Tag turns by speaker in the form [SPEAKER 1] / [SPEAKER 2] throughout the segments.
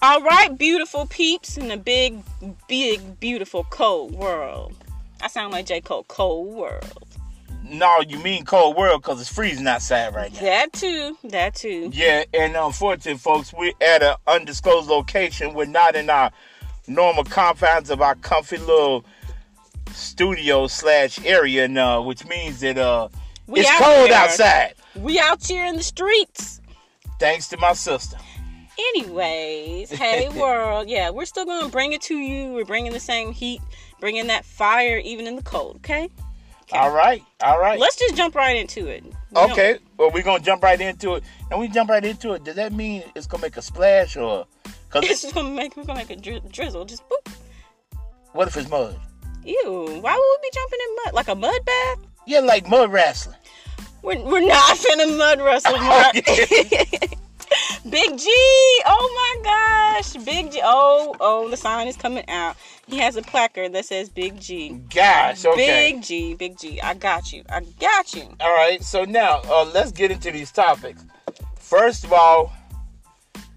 [SPEAKER 1] All right, beautiful peeps in the big, big, beautiful cold world. I sound like J. Cole. Cold world.
[SPEAKER 2] No, you mean cold world because it's freezing outside right now.
[SPEAKER 1] That too. That too.
[SPEAKER 2] Yeah, and unfortunately, folks, we're at an undisclosed location. We're not in our normal confines of our comfy little studio slash area, now, which means that uh,
[SPEAKER 1] We
[SPEAKER 2] it's
[SPEAKER 1] out
[SPEAKER 2] cold
[SPEAKER 1] here.
[SPEAKER 2] outside.
[SPEAKER 1] We out here in the streets.
[SPEAKER 2] Thanks to my sister.
[SPEAKER 1] Anyways, hey world. Yeah, we're still gonna bring it to you. We're bringing the same heat, bringing that fire even in the cold. Okay.
[SPEAKER 2] All right, all right.
[SPEAKER 1] Let's just jump right into it. We don't-
[SPEAKER 2] Okay, well, we're gonna jump right into it. And we jump right into it. Does that mean it's gonna make a splash or? Cause
[SPEAKER 1] It's just gonna make we're gonna make a dri- drizzle. Just boop.
[SPEAKER 2] what if it's mud?
[SPEAKER 1] Ew. Why would we be jumping in mud like a mud bath?
[SPEAKER 2] Yeah, like mud wrestling.
[SPEAKER 1] We're, we're not finna mud wrestle, oh, Mark. Big G, oh my gosh, Big G. Oh, oh, the sign is coming out. He has a placard that says Big G.
[SPEAKER 2] Gosh, okay.
[SPEAKER 1] Big G, Big G. I got you. I got you.
[SPEAKER 2] All right, so now uh, let's get into these topics. First of all,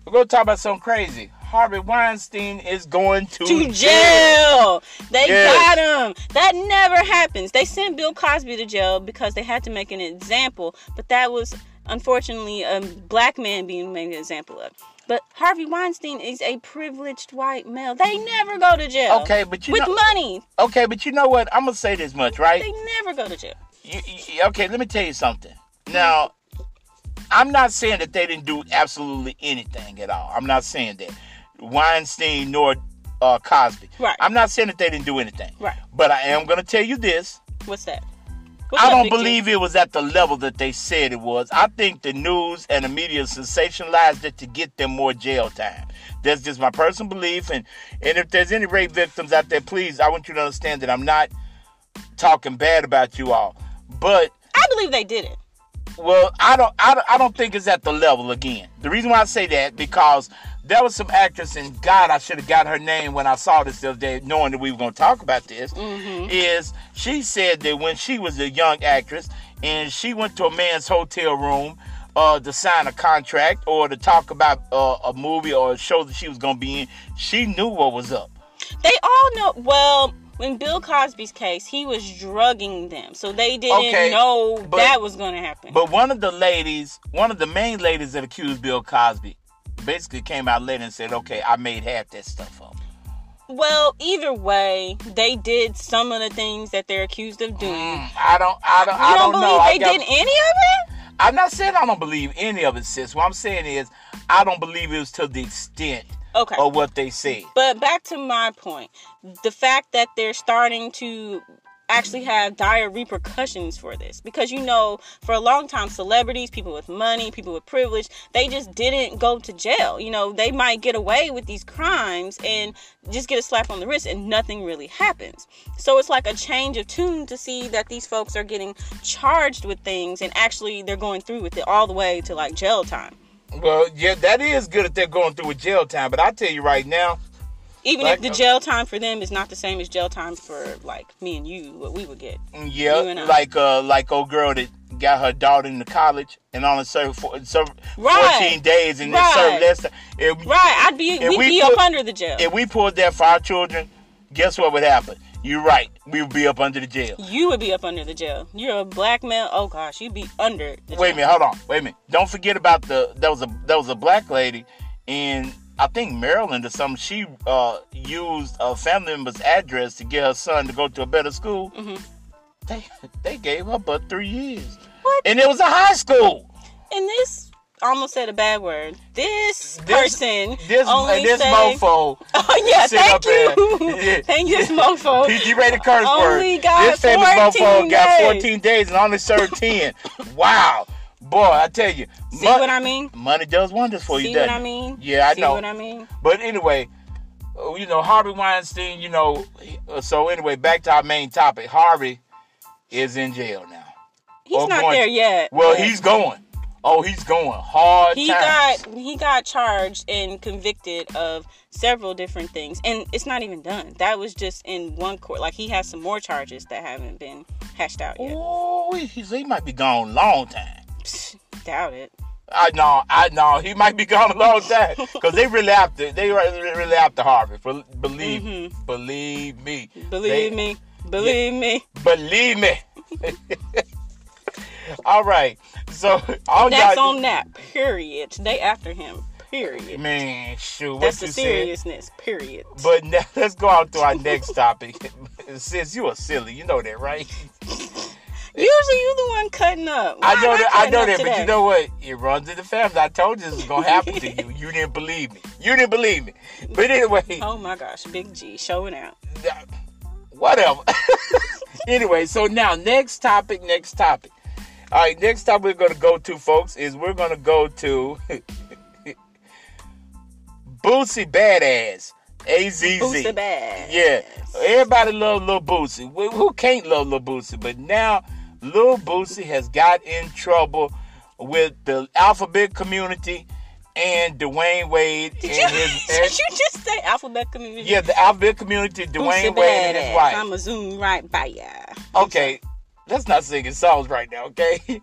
[SPEAKER 2] we're gonna talk about something crazy. Harvey Weinstein is going to,
[SPEAKER 1] To jail. They
[SPEAKER 2] Yes.
[SPEAKER 1] got him. That never happens. They sent Bill Cosby to jail because they had to make an example, but that was unfortunately a black man being made an example of. But Harvey Weinstein is a privileged white male. They never go to jail.
[SPEAKER 2] Okay, but you
[SPEAKER 1] with
[SPEAKER 2] know,
[SPEAKER 1] money,
[SPEAKER 2] okay, but you know what? I'm gonna say this much, right?
[SPEAKER 1] they never go to jail.
[SPEAKER 2] You, you- okay, let me tell you something. Now, I'm not saying that they didn't do absolutely anything at all. I'm not saying that Weinstein nor uh, Cosby.
[SPEAKER 1] Right.
[SPEAKER 2] I'm not saying that they didn't do anything.
[SPEAKER 1] Right.
[SPEAKER 2] But I am gonna tell you this.
[SPEAKER 1] What's that?
[SPEAKER 2] I don't believe it was at the level that they said it was. I think the news and the media sensationalized it to get them more jail time. That's just my personal belief. And, and if there's any rape victims out there, please, I want you to understand that I'm not talking bad about you all. But
[SPEAKER 1] I believe they did it.
[SPEAKER 2] well, I don't, I don't, I don't think it's at the level again. The reason why I say that because there was some actress, and God, I should have got her name when I saw this the other day, knowing that we were going to talk about this. Is she said that when she was a young actress and she went to a man's hotel room uh, to sign a contract or to talk about uh, a movie or a show that she was going to be in, she knew what was up.
[SPEAKER 1] They all know. Well, in Bill Cosby's case, he was drugging them, so they didn't
[SPEAKER 2] Okay,
[SPEAKER 1] know
[SPEAKER 2] but-
[SPEAKER 1] that was going to happen.
[SPEAKER 2] But one of the ladies, one of the main ladies that accused Bill Cosby, basically came out later and said, "Okay, I made half that stuff up."
[SPEAKER 1] well, either way, they did some of the things that they're accused of doing.
[SPEAKER 2] Mm, I don't, I don't,
[SPEAKER 1] You
[SPEAKER 2] I
[SPEAKER 1] don't,
[SPEAKER 2] don't,
[SPEAKER 1] believe
[SPEAKER 2] know. I
[SPEAKER 1] they
[SPEAKER 2] got-
[SPEAKER 1] did any of it?
[SPEAKER 2] I'm not saying I don't believe any of it, sis. What I'm saying is, I don't believe it was to the extent
[SPEAKER 1] Okay.
[SPEAKER 2] of what they said.
[SPEAKER 1] But back to my point, the fact that they're starting to actually have dire repercussions for this. Because you know for a long time celebrities people with money people with privilege they just didn't go to jail. You know they might get away with these crimes and just get a slap on the wrist and nothing really happens. So it's like a change of tune to see that these folks are getting charged with things and actually they're going through with it all the way to like jail time.
[SPEAKER 2] Well, yeah, that is good if they're going through a jail time. But I tell you right now,
[SPEAKER 1] even
[SPEAKER 2] Like-
[SPEAKER 1] if the jail time for them is not the same as jail time for like me and you what we would get
[SPEAKER 2] yeah,
[SPEAKER 1] and
[SPEAKER 2] like uh, like old girl that got her daughter into college and only served, for, served
[SPEAKER 1] Right.
[SPEAKER 2] 14 days and then
[SPEAKER 1] Right.
[SPEAKER 2] served less. If,
[SPEAKER 1] Right, I'd be we'd
[SPEAKER 2] we
[SPEAKER 1] be
[SPEAKER 2] put-
[SPEAKER 1] up under the jail.
[SPEAKER 2] if we pulled that for our children, guess what would happen? You're right. We would be up under the jail.
[SPEAKER 1] you would be up under the jail. You're a black male. Oh gosh, you'd be under. The
[SPEAKER 2] Wait a minute, hold on. Wait a minute. Don't forget about the that was a that was a black lady in I think Maryland or something. She uh, used a family member's address to get her son to go to a better school.
[SPEAKER 1] Mhm.
[SPEAKER 2] They they gave her but three years,
[SPEAKER 1] What?
[SPEAKER 2] and it was a high school.
[SPEAKER 1] And this almost said a bad word. This,
[SPEAKER 2] This-
[SPEAKER 1] person
[SPEAKER 2] This
[SPEAKER 1] only
[SPEAKER 2] this
[SPEAKER 1] say,
[SPEAKER 2] mofo.
[SPEAKER 1] Oh yeah, thank you.
[SPEAKER 2] Yeah.
[SPEAKER 1] thank you, this mofo.
[SPEAKER 2] PG rated curse
[SPEAKER 1] Only
[SPEAKER 2] word.
[SPEAKER 1] got
[SPEAKER 2] this famous
[SPEAKER 1] 14
[SPEAKER 2] mofo got 14 days and only served 10. wow, boy, I tell you,
[SPEAKER 1] See
[SPEAKER 2] mon-
[SPEAKER 1] what I mean?
[SPEAKER 2] money does wonders for you.
[SPEAKER 1] See what I mean?
[SPEAKER 2] Yeah, I know.
[SPEAKER 1] See
[SPEAKER 2] know.
[SPEAKER 1] what I mean?
[SPEAKER 2] But anyway, uh, you know, Harvey Weinstein, you know, uh, so anyway, back to our main topic. Harvey is in jail now.
[SPEAKER 1] He's
[SPEAKER 2] Or
[SPEAKER 1] not
[SPEAKER 2] going
[SPEAKER 1] there yet.
[SPEAKER 2] Well,
[SPEAKER 1] but
[SPEAKER 2] he's going. Oh, he's going hard.
[SPEAKER 1] he
[SPEAKER 2] times.
[SPEAKER 1] got he got charged and convicted of several different things, and it's not even done. That was just in one court. Like he has some more charges that haven't been hashed out yet.
[SPEAKER 2] Oh, he, he might be gone long time.
[SPEAKER 1] Psst, doubt it.
[SPEAKER 2] I know, I know. He might be gone a long time because they really after they really, after. For, believe,
[SPEAKER 1] Mhm.
[SPEAKER 2] believe me,
[SPEAKER 1] Believe
[SPEAKER 2] They-
[SPEAKER 1] me. Believe me.
[SPEAKER 2] believe me. all right, so all
[SPEAKER 1] That's
[SPEAKER 2] y'all,
[SPEAKER 1] on that. Period. They after him. Period.
[SPEAKER 2] man, shoot, what
[SPEAKER 1] That's the
[SPEAKER 2] you said.
[SPEAKER 1] seriousness. Period.
[SPEAKER 2] But now, let's go on to our next topic. Since you are silly, you know that, right?
[SPEAKER 1] Usually you the one cutting up. Why
[SPEAKER 2] I know that. I
[SPEAKER 1] cutting
[SPEAKER 2] know that. But you know what? It runs in the family. I told you this was gonna happen to you. You didn't believe me. You didn't believe me. But anyway,
[SPEAKER 1] Oh my gosh, Big G showing out.
[SPEAKER 2] whatever. anyway, so now next topic. Next topic. All right, next topic we're gonna go to, folks, is we're gonna go to Boosie Badass. AZZ.
[SPEAKER 1] Booster bad.
[SPEAKER 2] Yeah, everybody love Lil Boosie. Who who can't love Lil Boosie? But now Lil Boosie has got in trouble with the alphabet community and Dwyane Wade
[SPEAKER 1] Did
[SPEAKER 2] and
[SPEAKER 1] you,
[SPEAKER 2] his
[SPEAKER 1] did
[SPEAKER 2] and-
[SPEAKER 1] you just say alphabet community?
[SPEAKER 2] yeah the alphabet community,
[SPEAKER 1] Boosie
[SPEAKER 2] Dwyane Wade and his wife.
[SPEAKER 1] I'ma zoom right by ya.
[SPEAKER 2] Okay, let's not singing songs right now. Okay,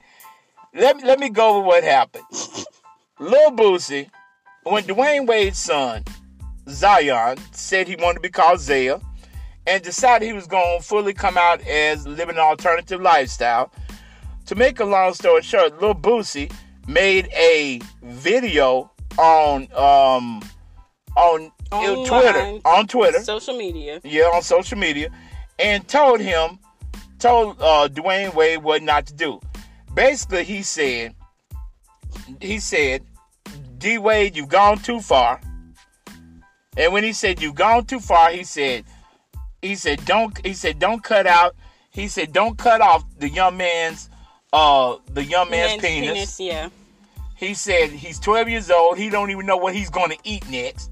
[SPEAKER 2] let me let me go over what happened. Lil Boosie, when Dwyane Wade's son Zion said he wanted to be called Zaya, and decided he was going to fully come out as living an alternative lifestyle. To make a long story short, Lil Boosie made a video on um on
[SPEAKER 1] Online.
[SPEAKER 2] Twitter on Twitter
[SPEAKER 1] Social media.
[SPEAKER 2] yeah, on social media, and told him, told uh, Dwyane Wade what not to do. Basically, he said, he said, D Wade, you've gone too far. And when he said you've gone too far, he said, he said don't, he said don't cut out, he said don't cut off the young man's, uh, the young man's, penis.
[SPEAKER 1] Yeah.
[SPEAKER 2] He said he's 12 years old. He don't even know what he's going to eat next.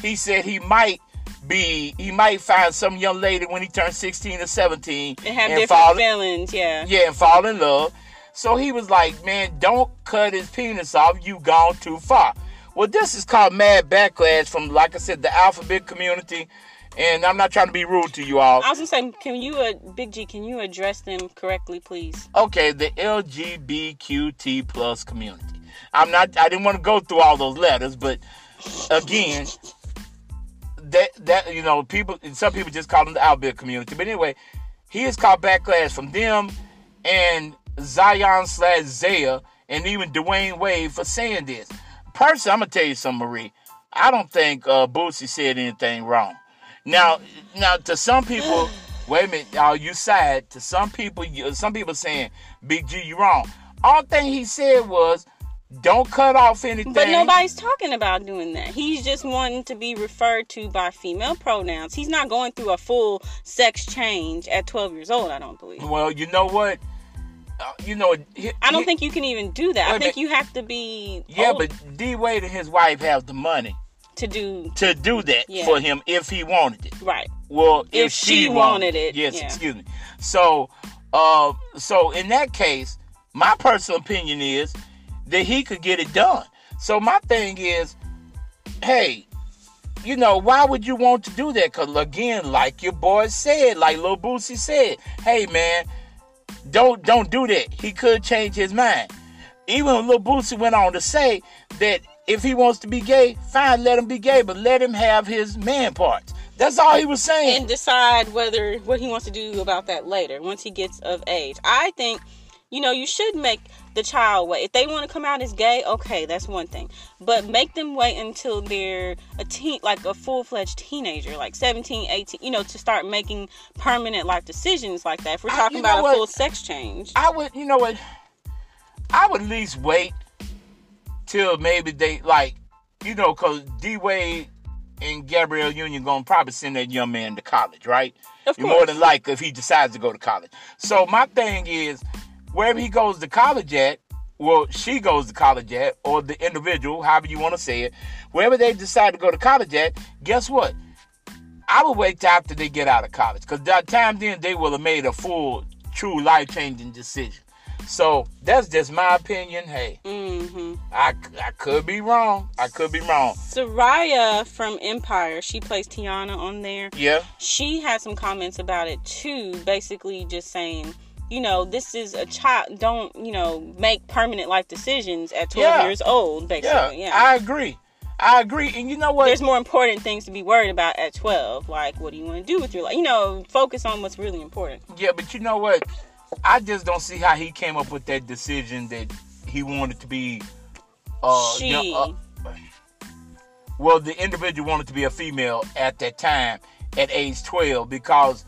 [SPEAKER 2] He said he might be, he might find some young lady when he turns 16 or 17
[SPEAKER 1] And have
[SPEAKER 2] and
[SPEAKER 1] different
[SPEAKER 2] fall,
[SPEAKER 1] feelings. Yeah.
[SPEAKER 2] yeah, and fall in love. So he was like, man, don't cut his penis off. You gone too far. Well, this is called mad backlash from, like I said, the alphabet community. And I'm not trying to be rude to you all.
[SPEAKER 1] I was gonna say, can you, uh, Big G, can you address them correctly, please?
[SPEAKER 2] okay, the LGBTQT plus community. I'm not. I didn't want to go through all those letters, but again, that that you know, people. Some people just call them the alphabet community. But anyway, he has caught backlash from them and Zion slash Zaya and even Dwyane Wade for saying this. Personally, I'm gonna tell you something, Marie. I don't think uh, Boosie said anything wrong. Now, now to some people, wait a minute, y'all, you side. To some people, you, some people saying, "Big G, you wrong." All thing he said was, "Don't cut off anything."
[SPEAKER 1] But nobody's talking about doing that. He's just wanting to be referred to by female pronouns. He's not going through a full sex change at 12 years old, I don't believe.
[SPEAKER 2] Well, you know what? Uh, you know, he-
[SPEAKER 1] I don't
[SPEAKER 2] he-
[SPEAKER 1] think you can even do that. I think
[SPEAKER 2] minute.
[SPEAKER 1] you have to be
[SPEAKER 2] Yeah,
[SPEAKER 1] old
[SPEAKER 2] but D Wade and his wife have the money
[SPEAKER 1] to do
[SPEAKER 2] to do that
[SPEAKER 1] Yeah.
[SPEAKER 2] for him if he wanted it.
[SPEAKER 1] right.
[SPEAKER 2] Well, if,
[SPEAKER 1] If
[SPEAKER 2] she,
[SPEAKER 1] she
[SPEAKER 2] wanted,
[SPEAKER 1] wanted it,
[SPEAKER 2] yes,
[SPEAKER 1] yeah.
[SPEAKER 2] excuse me. So, uh, so in that case, my personal opinion is that he could get it done. So my thing is, hey, you know, why would you want to do that? Because again, like your boy said, like Lil Boosie said, hey man, don't don't do that. He could change his mind. Even Lil Boosie went on to say that if he wants to be gay, fine, let him be gay, but let him have his man parts. That's all he was saying.
[SPEAKER 1] And decide whether what he wants to do about that later once he gets of age. I think, you know, you should make the child wait. If they want to come out as gay, okay, that's one thing. But make them wait until they're a teen, like a full fledged teenager, like 17, 18, you know, to start making permanent life decisions like that. If we're talking
[SPEAKER 2] know
[SPEAKER 1] about a
[SPEAKER 2] what?
[SPEAKER 1] full sex change.
[SPEAKER 2] I would, you know what? I would at least wait till maybe they like, you know, cause D Wade and Gabrielle Union gonna probably send that young man to college, right?
[SPEAKER 1] Of
[SPEAKER 2] More than likely if he decides to go to college. So my thing is, wherever he goes to college at, well, she goes to college at, or the individual, however you want to say it, wherever they decide to go to college at, guess what? I would wait till after they get out of college, because by the time then they will have made a full, true, life changing decision. So that's just my opinion. Hey,
[SPEAKER 1] hmm
[SPEAKER 2] I, I could be wrong. I could be wrong.
[SPEAKER 1] Serayah from Empire, she plays Tiana on there.
[SPEAKER 2] Yeah.
[SPEAKER 1] she had some comments about it too basically just saying you know, this is a child. Don't you know make permanent life decisions at 12
[SPEAKER 2] Yeah.
[SPEAKER 1] years old.
[SPEAKER 2] Yeah,
[SPEAKER 1] Basically, yeah.
[SPEAKER 2] I agree. I agree. And you know what?
[SPEAKER 1] There's more important things to be worried about at 12. Like, what do you want to do with your life? You know, focus on what's really important.
[SPEAKER 2] Yeah, but you know what? I just don't see how he came up with that decision that he wanted to be. Uh,
[SPEAKER 1] she.
[SPEAKER 2] you know, uh, well, the individual wanted to be a female at that time, at age twelve, because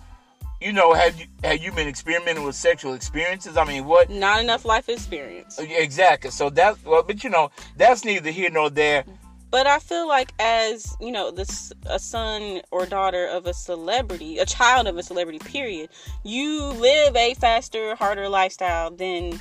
[SPEAKER 2] you know, have you have you been experimenting with sexual experiences? I mean, what?
[SPEAKER 1] not enough life experience.
[SPEAKER 2] Exactly. So that's well, but you know, that's neither here nor there.
[SPEAKER 1] But I feel like as, you know, this a son or daughter of a celebrity, a child of a celebrity period, you live a faster, harder lifestyle than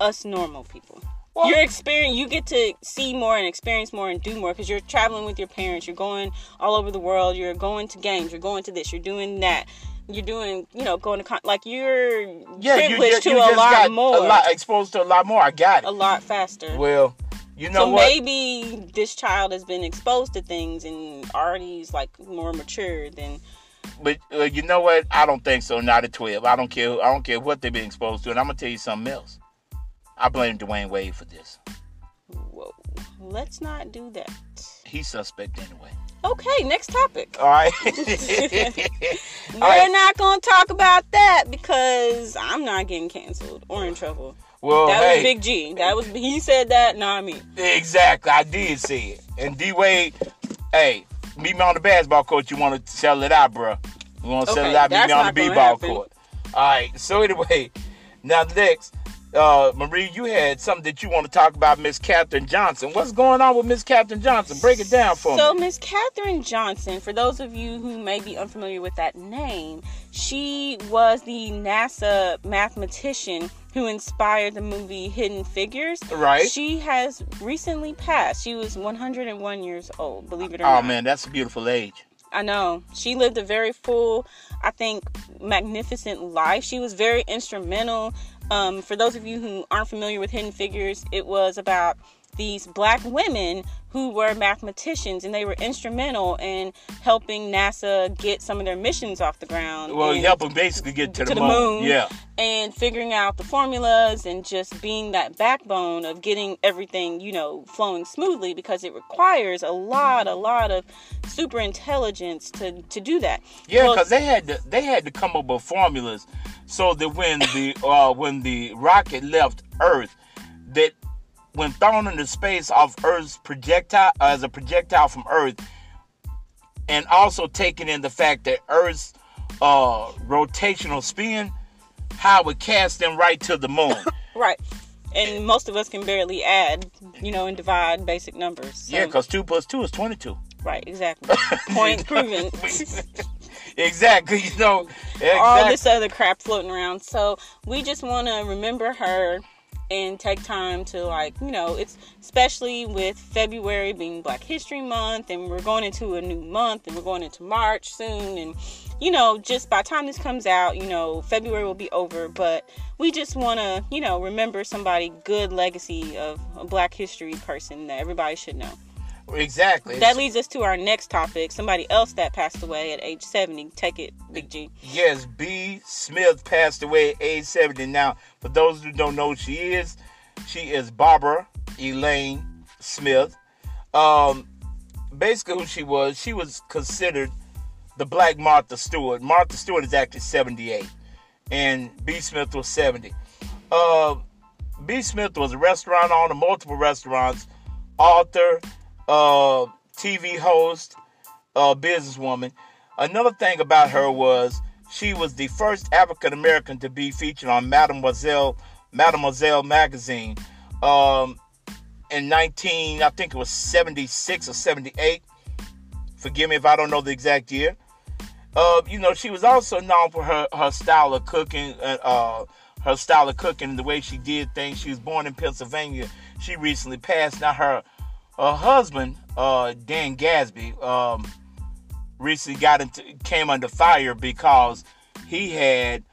[SPEAKER 1] us normal people.
[SPEAKER 2] Well-
[SPEAKER 1] Your experience, you get to see more and experience more and do more because you're traveling with your parents. You're going all over the world. You're going to games. You're going to this. You're doing that. You're doing, you know, going to con- like you're
[SPEAKER 2] Yeah, you,
[SPEAKER 1] privileged
[SPEAKER 2] you,
[SPEAKER 1] to
[SPEAKER 2] you
[SPEAKER 1] a
[SPEAKER 2] just
[SPEAKER 1] lot
[SPEAKER 2] got
[SPEAKER 1] more,
[SPEAKER 2] a lot exposed to a lot more. I got it.
[SPEAKER 1] a lot faster.
[SPEAKER 2] Well, you know
[SPEAKER 1] so
[SPEAKER 2] what?
[SPEAKER 1] maybe this child has been exposed to things and already is like more mature than
[SPEAKER 2] But uh, you know what? I don't think so. Not at twelve. I don't care. I don't care what they've been exposed to. And I'm gonna tell you something else. I blame Dwyane Wade for this.
[SPEAKER 1] whoa. Let's not do that.
[SPEAKER 2] He's suspect anyway.
[SPEAKER 1] Okay, next topic.
[SPEAKER 2] All right.
[SPEAKER 1] We're
[SPEAKER 2] right.
[SPEAKER 1] not gonna talk about that because I'm not getting canceled or in trouble.
[SPEAKER 2] Well,
[SPEAKER 1] That
[SPEAKER 2] hey,
[SPEAKER 1] was Big G. That was he said that, not me.
[SPEAKER 2] exactly. I did see it. And D Wade, hey, meet me on the basketball court. You want to sell it out, bro? You want to sell
[SPEAKER 1] Okay,
[SPEAKER 2] it out? Meet me on the b-ball
[SPEAKER 1] happen.
[SPEAKER 2] court. All right. So anyway, now next, uh, Marie, you had something that you want to talk about, Miss Katherine Johnson. What's going on with Miss Katherine Johnson? Break it down for
[SPEAKER 1] So,
[SPEAKER 2] me.
[SPEAKER 1] So, Miss Katherine Johnson, for those of you who may be unfamiliar with that name, she was the NASA mathematician who inspired the movie Hidden Figures.
[SPEAKER 2] Right.
[SPEAKER 1] She has recently passed. She was 101 years old, believe it or
[SPEAKER 2] Oh
[SPEAKER 1] not.
[SPEAKER 2] Oh, man, that's a beautiful age.
[SPEAKER 1] I know. She lived a very full, I think, magnificent life. She was very instrumental. Um, for those of you who aren't familiar with Hidden Figures, it was about these black women who were mathematicians and they were instrumental in helping NASA get some of their missions off the ground.
[SPEAKER 2] Well, help them basically get to,
[SPEAKER 1] to
[SPEAKER 2] the, moon.
[SPEAKER 1] moon.
[SPEAKER 2] Yeah.
[SPEAKER 1] and figuring out the formulas and just being that backbone of getting everything, you know, flowing smoothly because it requires a lot, a lot of super intelligence to, to do that.
[SPEAKER 2] Yeah,
[SPEAKER 1] Well,
[SPEAKER 2] because they had to they had to come up with formulas so that when the uh, when the rocket left Earth, when thrown into space off Earth's projectile as a projectile from Earth, and also taking in the fact that Earth's uh, rotational spin, how it would cast them right to the moon.
[SPEAKER 1] right. And most of us can barely add, you know, and divide basic numbers. So-
[SPEAKER 2] yeah, because two plus two is twenty two.
[SPEAKER 1] right, exactly. Point proven.
[SPEAKER 2] exactly. You know. Exactly.
[SPEAKER 1] all this other crap floating around. So we just want to remember her and take time to like you know it's especially with February being Black History Month and we're going into a new month and we're going into March soon and you know just by time this comes out you know February will be over but we just want to you know remember somebody good legacy of a Black history person that everybody should know.
[SPEAKER 2] Exactly.
[SPEAKER 1] That leads us to our next topic. Somebody else that passed away at age 70. Take it, Big G.
[SPEAKER 2] Yes, B. Smith passed away at age 70. Now, for those who don't know who she is, she is Barbara Elaine Smith. Um, basically, who she was, she was considered the Black Martha Stewart. Martha Stewart is actually 78, and B. Smith was 70. Uh, B. Smith was a restaurant owner, multiple restaurants, author, uh, TV host, uh, businesswoman. Another thing about her was she was the first African American to be featured on Mademoiselle Mademoiselle magazine um, in 19, I think it was 76 or 78. Forgive me if I don't know the exact year. Uh, you know, she was also known for her, her style of cooking, uh, uh, her style of cooking the way she did things. She was born in Pennsylvania. She recently passed. Now her her husband, uh, Dan Gasby, um, recently got into came under fire because he had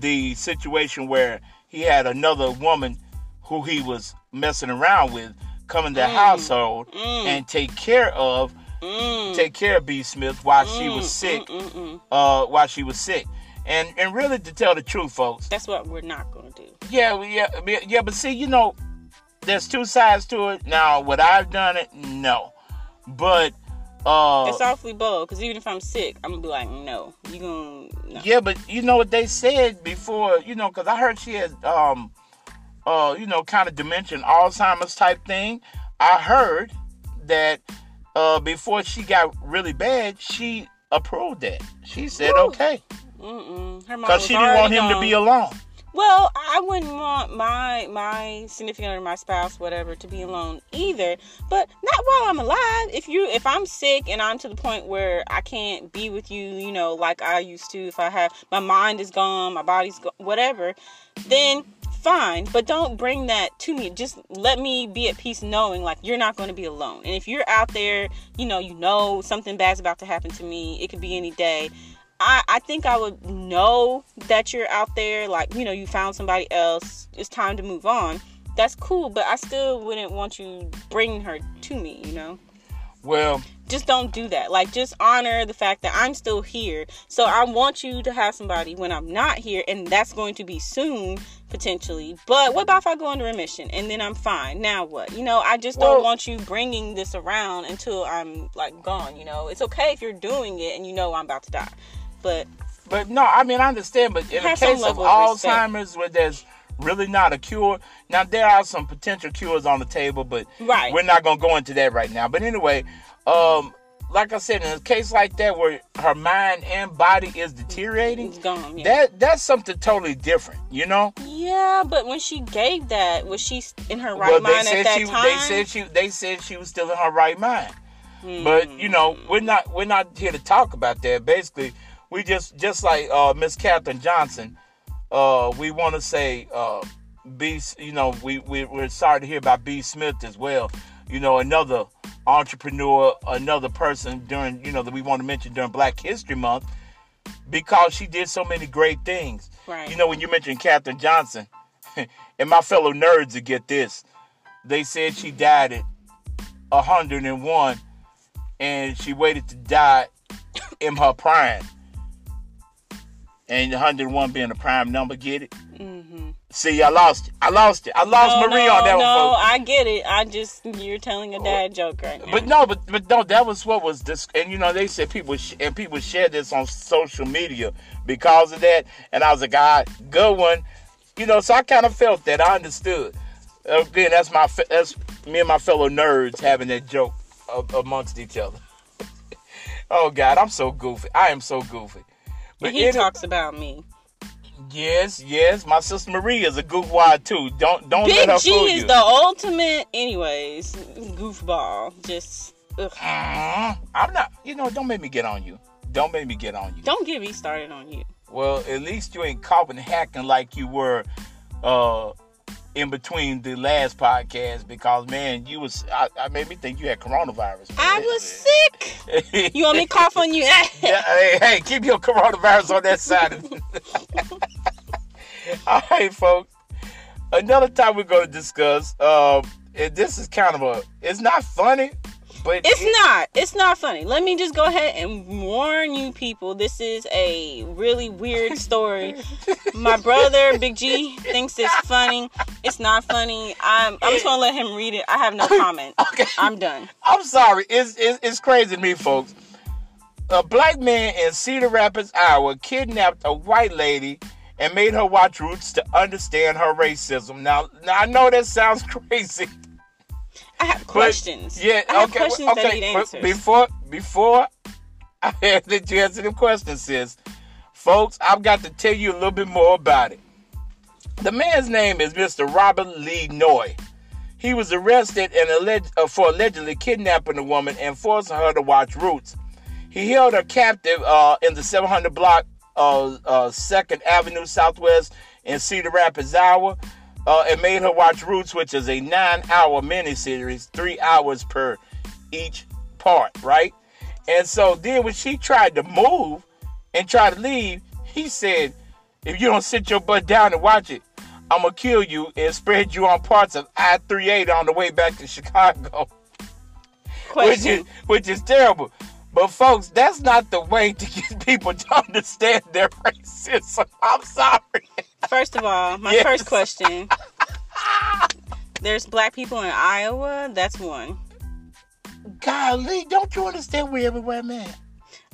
[SPEAKER 2] the situation where he had another woman who he was messing around with come in the mm. household mm. and take care of mm. take care of B Smith while she was sick
[SPEAKER 1] Mm-mm.
[SPEAKER 2] uh, while she was sick. And and really to tell the truth, folks.
[SPEAKER 1] That's what we're not gonna do.
[SPEAKER 2] Yeah, yeah, yeah. But see, you know, there's two sides to it. Now, would I've done it? No, but uh,
[SPEAKER 1] it's awfully bold because even if I'm sick, I'm gonna be like, no, you gonna. No.
[SPEAKER 2] Yeah, but you know what they said before, you know, because I heard she had, um, uh, you know, kind of dementia, Alzheimer's type thing. I heard that uh, before she got really bad, she approved that. She said
[SPEAKER 1] Woo.
[SPEAKER 2] okay
[SPEAKER 1] Mm-mm. Her mom
[SPEAKER 2] because she didn't want him to be alone.
[SPEAKER 1] Well, I wouldn't want my my significant other, my spouse, whatever, to be alone either. But not while I'm alive. If you if I'm sick and I'm to the point where I can't be with you, you know, like I used to, if I have my mind is gone, my body's gone, whatever, then fine. But don't bring that to me. Just let me be at peace knowing like you're not going to be alone. And if you're out there, you know, you know something bad's about to happen to me. It could be any day. I, I think I would know that you're out there, like, you know, you found somebody else, it's time to move on. That's cool, but I still wouldn't want you bringing her to me, you know?
[SPEAKER 2] Well,
[SPEAKER 1] Just don't do that. Like, just honor the fact that I'm still here. So I want you to have somebody when I'm not here, and that's going to be soon, potentially. But what about if I go into remission and then I'm fine? Now what? You know, I just don't want you bringing this around until I'm, like, gone, you know? It's okay if you're doing it and you know I'm about to die. But
[SPEAKER 2] but no, I mean I understand. But in the case of
[SPEAKER 1] of respect.
[SPEAKER 2] Alzheimer's, where there's really not a cure, now there are some potential cures on the table, but
[SPEAKER 1] Right.
[SPEAKER 2] we're not gonna go into that right now. But anyway, um, like I said, in a case like that where her mind and body is deteriorating,
[SPEAKER 1] gone. Yeah.
[SPEAKER 2] that that's something totally different, you know.
[SPEAKER 1] Yeah, but when she gave that, was she in her
[SPEAKER 2] well,
[SPEAKER 1] right
[SPEAKER 2] they
[SPEAKER 1] mind at that
[SPEAKER 2] she
[SPEAKER 1] time?
[SPEAKER 2] they said she they said she was still in her right mind. But you know, we're not we're not here to talk about that. Basically, we just just like uh, Miss Katherine Johnson, uh, we want to say uh, B. You know, we, we we're sorry to hear about B. Smith as well. You know, another entrepreneur, another person during you know that we want to mention during Black History Month because she did so many great things.
[SPEAKER 1] Right.
[SPEAKER 2] You know, when you mentioned Katherine Johnson, and my fellow nerds to get this, they said she died at 101 and she waited to die in her prime. And 101 being a prime number, get it?
[SPEAKER 1] Mm-hmm.
[SPEAKER 2] See, I lost it. I lost it. I lost
[SPEAKER 1] no,
[SPEAKER 2] Marie
[SPEAKER 1] no,
[SPEAKER 2] on that
[SPEAKER 1] no,
[SPEAKER 2] one, folks.
[SPEAKER 1] I get it. I just you're telling a dad joke right now.
[SPEAKER 2] But no, but but no, that was what was this, and you know they said people sh- and people share this on social media because of that, and I was like, ah, good one, you know. So I kind of felt that I understood. Again, that's my that's me and my fellow nerds having that joke amongst each other. oh God, I'm so goofy. I am so goofy.
[SPEAKER 1] And he talks about me.
[SPEAKER 2] yes, yes, my sister Marie is a goofwad too. Don't don't
[SPEAKER 1] Big
[SPEAKER 2] let her
[SPEAKER 1] G
[SPEAKER 2] fool
[SPEAKER 1] is the ultimate, anyways. Goofball. Just ugh.
[SPEAKER 2] Mhm. I'm not. You know, don't make me get on you. Don't make me get on you.
[SPEAKER 1] don't get me started on you.
[SPEAKER 2] Well, at least you ain't caught and hacking like you were uh in between the last podcast because man, you was I, I made me think you had coronavirus.
[SPEAKER 1] I was sick. You want me to cough on you?
[SPEAKER 2] yeah, hey, hey, keep your coronavirus on that side. All right, folks. Another time we're going to discuss. Um, and this is kind of a. It's not funny, but
[SPEAKER 1] It's
[SPEAKER 2] it-
[SPEAKER 1] not. It's not funny. Let me just go ahead and warn you people. This is a really weird story. My brother, Big G, thinks it's funny. It's not funny. I'm I'm just gonna let him read it. I have no comment.
[SPEAKER 2] Okay.
[SPEAKER 1] I'm done.
[SPEAKER 2] I'm sorry. It's, it's it's crazy to me, folks. A black man in Cedar Rapids, Iowa, kidnapped a white lady and made her watch Roots to understand her racism. Now, now I know that sounds crazy.
[SPEAKER 1] I have
[SPEAKER 2] but-
[SPEAKER 1] questions.
[SPEAKER 2] yeah.
[SPEAKER 1] I have
[SPEAKER 2] okay.
[SPEAKER 1] questions
[SPEAKER 2] well,
[SPEAKER 1] that
[SPEAKER 2] okay.
[SPEAKER 1] need answers.
[SPEAKER 2] Before before I let you answer the questions, sis, folks, I've got to tell you a little bit more about it. The man's name is Mr. Robert Lee Noy. He was arrested and alleged, uh, for allegedly kidnapping a woman and forcing her to watch Roots. He held her captive uh, in the 700 block of uh, 2nd Avenue Southwest in Cedar Rapids, Iowa, uh, and made her watch Roots, which is a nine-hour miniseries, three hours per each part, right? And so then when she tried to move and try to leave, he said, if you don't sit your butt down and watch it, I'm gonna kill you and spread you on parts of I-38 on the way back to Chicago which is which is terrible. But folks, that's not the way to get people to understand their racism. I'm sorry.
[SPEAKER 1] First of all, my
[SPEAKER 2] Yes.
[SPEAKER 1] first question. There's black people in Iowa. That's one.
[SPEAKER 2] Golly, don't you understand we everywhere, man?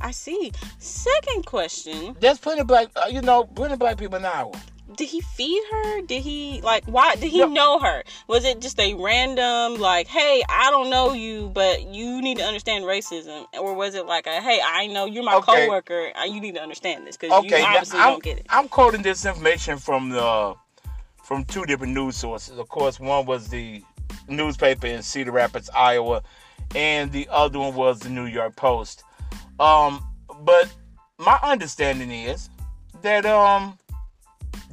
[SPEAKER 1] I see. Second question.
[SPEAKER 2] There's plenty of black, uh, you know, plenty of black people in Iowa.
[SPEAKER 1] Did he feed her? Did he like why did he
[SPEAKER 2] No.
[SPEAKER 1] know her? Was it just a random like, hey, I don't know you, but you need to understand racism, or was it like a, hey, I know you're my
[SPEAKER 2] Okay.
[SPEAKER 1] coworker, and you need to understand this because
[SPEAKER 2] Okay,
[SPEAKER 1] you obviously
[SPEAKER 2] I'm,
[SPEAKER 1] don't get it.
[SPEAKER 2] I'm quoting this information from the from two different news sources. Of course, one was the newspaper in Cedar Rapids, Iowa, and the other one was the New York Post. Um, but my understanding is that um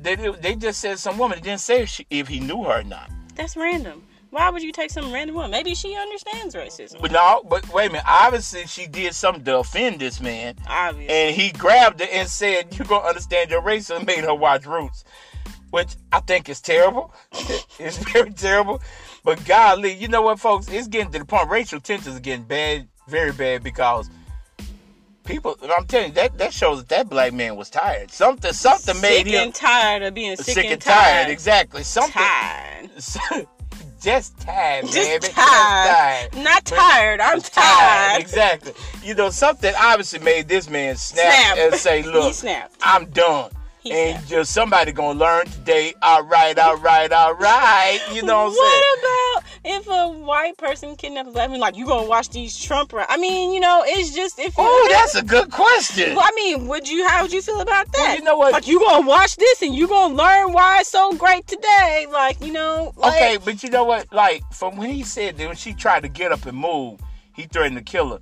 [SPEAKER 2] it, they just said some woman. They didn't say if, she, if he knew her or not.
[SPEAKER 1] That's random. Why would you take some random woman? Maybe she understands racism.
[SPEAKER 2] But no, but wait a minute. Obviously, she did something to offend this man.
[SPEAKER 1] Obviously.
[SPEAKER 2] and he grabbed her and said, "You're gonna understand your race?" and made her watch Roots, which I think is terrible. it's very terrible. But golly, you know what, folks? It's getting to the point. Racial tensions are getting bad, very bad, because people. I'm telling you, that that shows that that black man was tired. Something, something made
[SPEAKER 1] sick
[SPEAKER 2] him
[SPEAKER 1] and tired of being sick,
[SPEAKER 2] sick,
[SPEAKER 1] and,
[SPEAKER 2] and tired. Exactly. Something.
[SPEAKER 1] Tired.
[SPEAKER 2] Just tired,
[SPEAKER 1] Just
[SPEAKER 2] man.
[SPEAKER 1] tired. Not tired. I'm tired.
[SPEAKER 2] Exactly. You know, something obviously made this man snap,
[SPEAKER 1] Snap.
[SPEAKER 2] and say, "Look. I'm done."
[SPEAKER 1] He
[SPEAKER 2] and
[SPEAKER 1] snapped.
[SPEAKER 2] just somebody gonna learn today. All right, all right, all right. You know what I'm saying?
[SPEAKER 1] What about if a white person kidnaps a black man? Like you gonna watch these Trump? Ra- I mean, you know, it's just if.
[SPEAKER 2] Oh, that's a good question.
[SPEAKER 1] Well, I mean, would you? How would you feel about that?
[SPEAKER 2] Well, you know what?
[SPEAKER 1] Like you gonna watch this and you gonna learn why it's so great today? Like you know, like,
[SPEAKER 2] Okay, but you know what? Like from when he said that when she tried to get up and move, he threatened to kill her.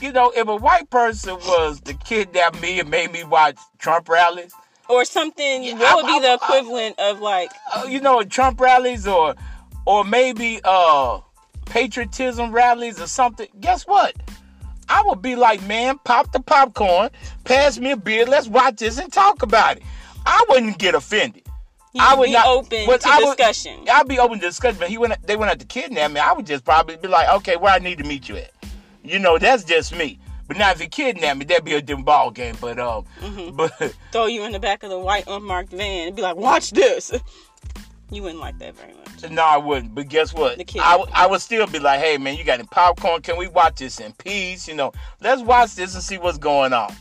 [SPEAKER 2] You know, if a white person was to kidnap me and made me watch Trump rallies,
[SPEAKER 1] or something.
[SPEAKER 2] Yeah,
[SPEAKER 1] what would
[SPEAKER 2] I-
[SPEAKER 1] be the
[SPEAKER 2] I-
[SPEAKER 1] equivalent of like?
[SPEAKER 2] uh, you know, Trump rallies or or maybe uh patriotism rallies or something, guess what? I would be like, man, pop the popcorn, pass me a beer, let's watch this and talk about it. I wouldn't get offended.
[SPEAKER 1] You
[SPEAKER 2] I
[SPEAKER 1] would be
[SPEAKER 2] not-
[SPEAKER 1] open to
[SPEAKER 2] I would-
[SPEAKER 1] discussion.
[SPEAKER 2] I'd be open to discussion. But he went, they went out to kidnap me. I would just probably be like, okay, where I need to meet you at. You know, that's just me. But now if he kidnap me, that'd be a different ball game. But um,
[SPEAKER 1] Mm-hmm.
[SPEAKER 2] but
[SPEAKER 1] Throw you in the back of the white unmarked van and be like, "Watch this." You wouldn't like that very much.
[SPEAKER 2] No, I wouldn't. But guess what? I, w- I would still be like, hey, man, you got any popcorn? Can we watch this in peace? You know, let's watch this and see what's going on.